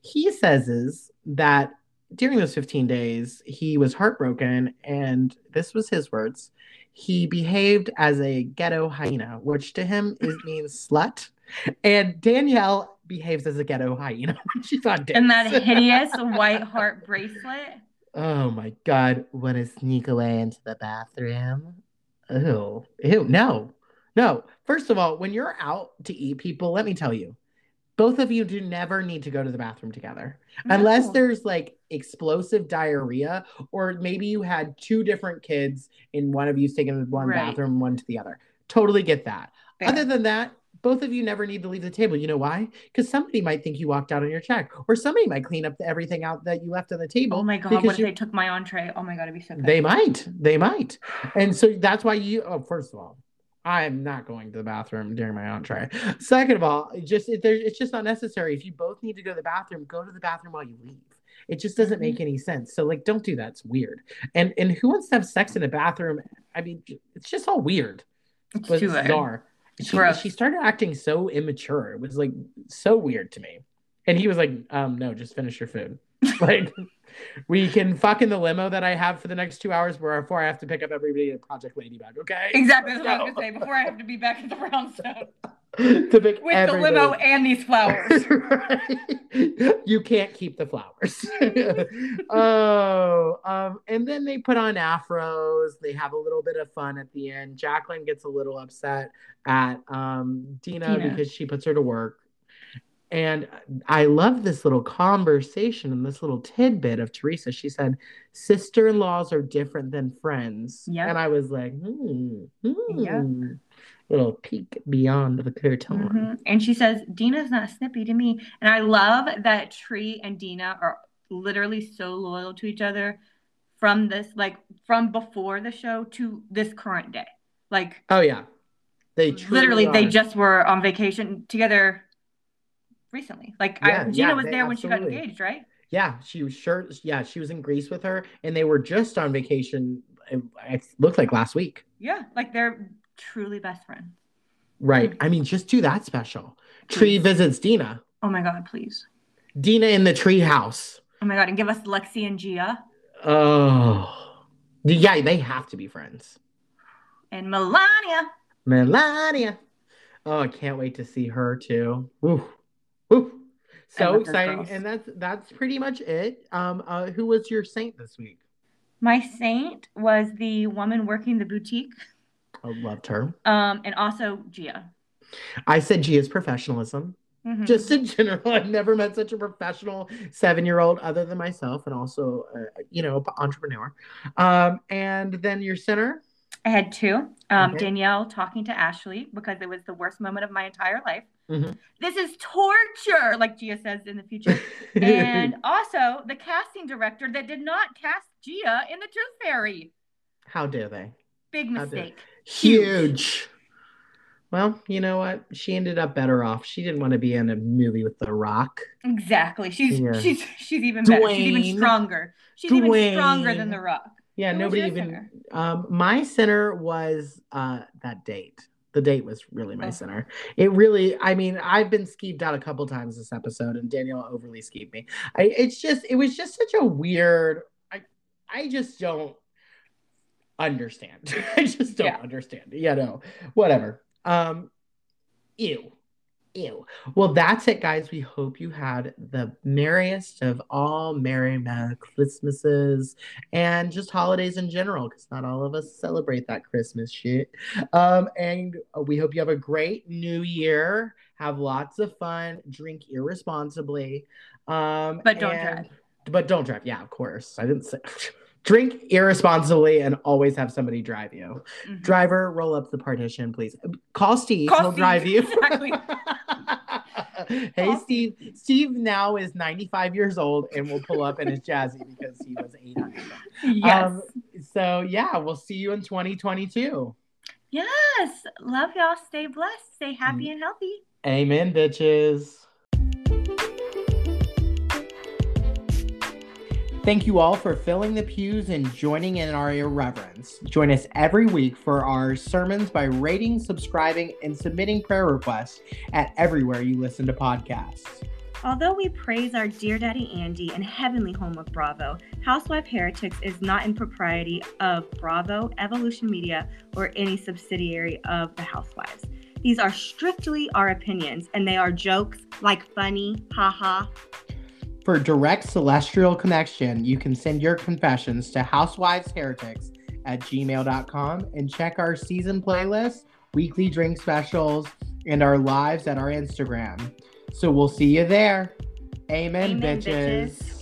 he says is that during those 15 days he was heartbroken, and this was his words. He behaved as a ghetto hyena, which to him is means slut. And Danielle behaves as a ghetto hyena when she's on dates. And that hideous white heart bracelet. Oh my god, want to sneak away into the bathroom? Ew. Ew, no. No. First of all, when you're out to eat people, let me tell you, both of you do never need to go to the bathroom together. Unless there's like explosive diarrhea, or maybe you had two different kids and one of you's taking to one Right. bathroom, one to the other. Totally get that. Fair. Other than that, both of you never need to leave the table. You know why? Because somebody might think you walked out on your check, or somebody might clean up everything out that you left on the table. Oh my god, what if you- they took my entree? Oh my god, it'd be so good. they might. They might. And so that's why you, oh, first of all, I'm not going to the bathroom during my entree. Second of all, just it, there, it's just not necessary. If you both need to go to the bathroom, go to the bathroom while you leave. It just doesn't Mm-hmm. make any sense. So like, don't do that. It's weird. And and who wants to have sex in a bathroom? I mean, it's just all weird. It's But too bizarre. She, she started acting so immature. It was like so weird to me. And he was like, um, no, just finish your food. like we can fuck in the limo that I have for the next two hours before I have to pick up everybody at Project Ladybug, okay? Exactly that's what I was gonna say before I have to be back at the brownstone to pick with everybody. the limo and these flowers. Right. You can't keep the flowers. oh, um, and then they put on afros. They have a little bit of fun at the end. Jacqueline gets a little upset at um, Dina, Dina. because she puts her to work. And I love this little conversation and this little tidbit of Teresa. She said, "Sister in laws are different than friends." Yep. And I was like, hmm, hmm. Yep. little peek beyond the curtain. Mhm. And she says, Dina's not snippy to me. And I love that Tree and Dina are literally so loyal to each other from this, like from before the show to this current day. Like Oh yeah, they literally, they just were on vacation together recently. Like Yeah, I, Dina yeah, was there when she got engaged, right? yeah. She was sure. Yeah, she was in Greece with her, and they were just on vacation. It, it looked like last week. Yeah, like they're truly best friends. Right. Mm-hmm. I mean, just do that special. Tree visits Dina. Oh my god, please. Dina in the tree house. Oh my god, and give us Lexi and Gia Oh, yeah. They have to be friends. and Milania. Milania. Oh, I can't wait to see her too. Woo. Woo. So love exciting. girls. And that's that's pretty much it. Um, uh, who was your saint this week? My saint was the woman working the boutique, I loved her. um, and also Gia. I said Gia's professionalism. Mhm. Just in general, I've never met such a professional seven-year-old other than myself, and also, uh, you know, entrepreneur. Um, and then your center. I had two. Um, Okay. Danielle talking to Ashley because it was the worst moment of my entire life. Mhm. This is torture, like Gia says in the future. and also the casting director that did not cast Gia in the Tooth Fairy. how dare they? Big mistake. Huge. Well, you know what? She ended up better off. She didn't want to be in a movie with The Rock. Exactly. She's Yeah. she's she's even better. She's even stronger. She's even stronger than The Rock. Yeah, Who nobody even. Um, my center was uh that date. The date was really my Oh. center. It really, I mean, I've been skeeved out a couple times this episode, and Danielle overly skeeved me. I, it's just, it was just such a weird. I, I just don't understand. I just don't Yeah. understand. You know, whatever. Um, ew. Ew. Well, that's it, guys. We hope you had the merriest of all Merry Merry Christmases and just holidays in general, because not all of us celebrate that Christmas shit. Um, and we hope you have a great new year. Have lots of fun. Drink irresponsibly. Um, But don't and- But don't drive. Yeah, of course. I didn't say. Drink irresponsibly and always have somebody drive you. Mhm. Driver, roll up the partition, please. Call Steve. Call He'll Steve. drive you. Exactly. hey, Steve. Steve now is 95 years old and will pull up in his jazzy because he was 800. Yes. Um, so yeah, we'll see you in 2022. yes. Love y'all. Stay blessed. Stay happy and healthy. Amen, bitches. Thank you all for filling the pews and joining in our irreverence. Join us every week for our sermons by rating, subscribing, and submitting prayer requests at everywhere you listen to podcasts. Although we praise our dear daddy Andy and heavenly home of Bravo, Housewife Heretics is not in propriety of Bravo, Evolution Media, or any subsidiary of the Housewives. These are strictly our opinions, and they are jokes like funny, haha. For direct celestial connection, you can send your confessions to housewivesheretics at gmail.com and check our season playlist, weekly drink specials, and our lives at our Instagram. So we'll see you there. Amen, Amen, bitches. bitches.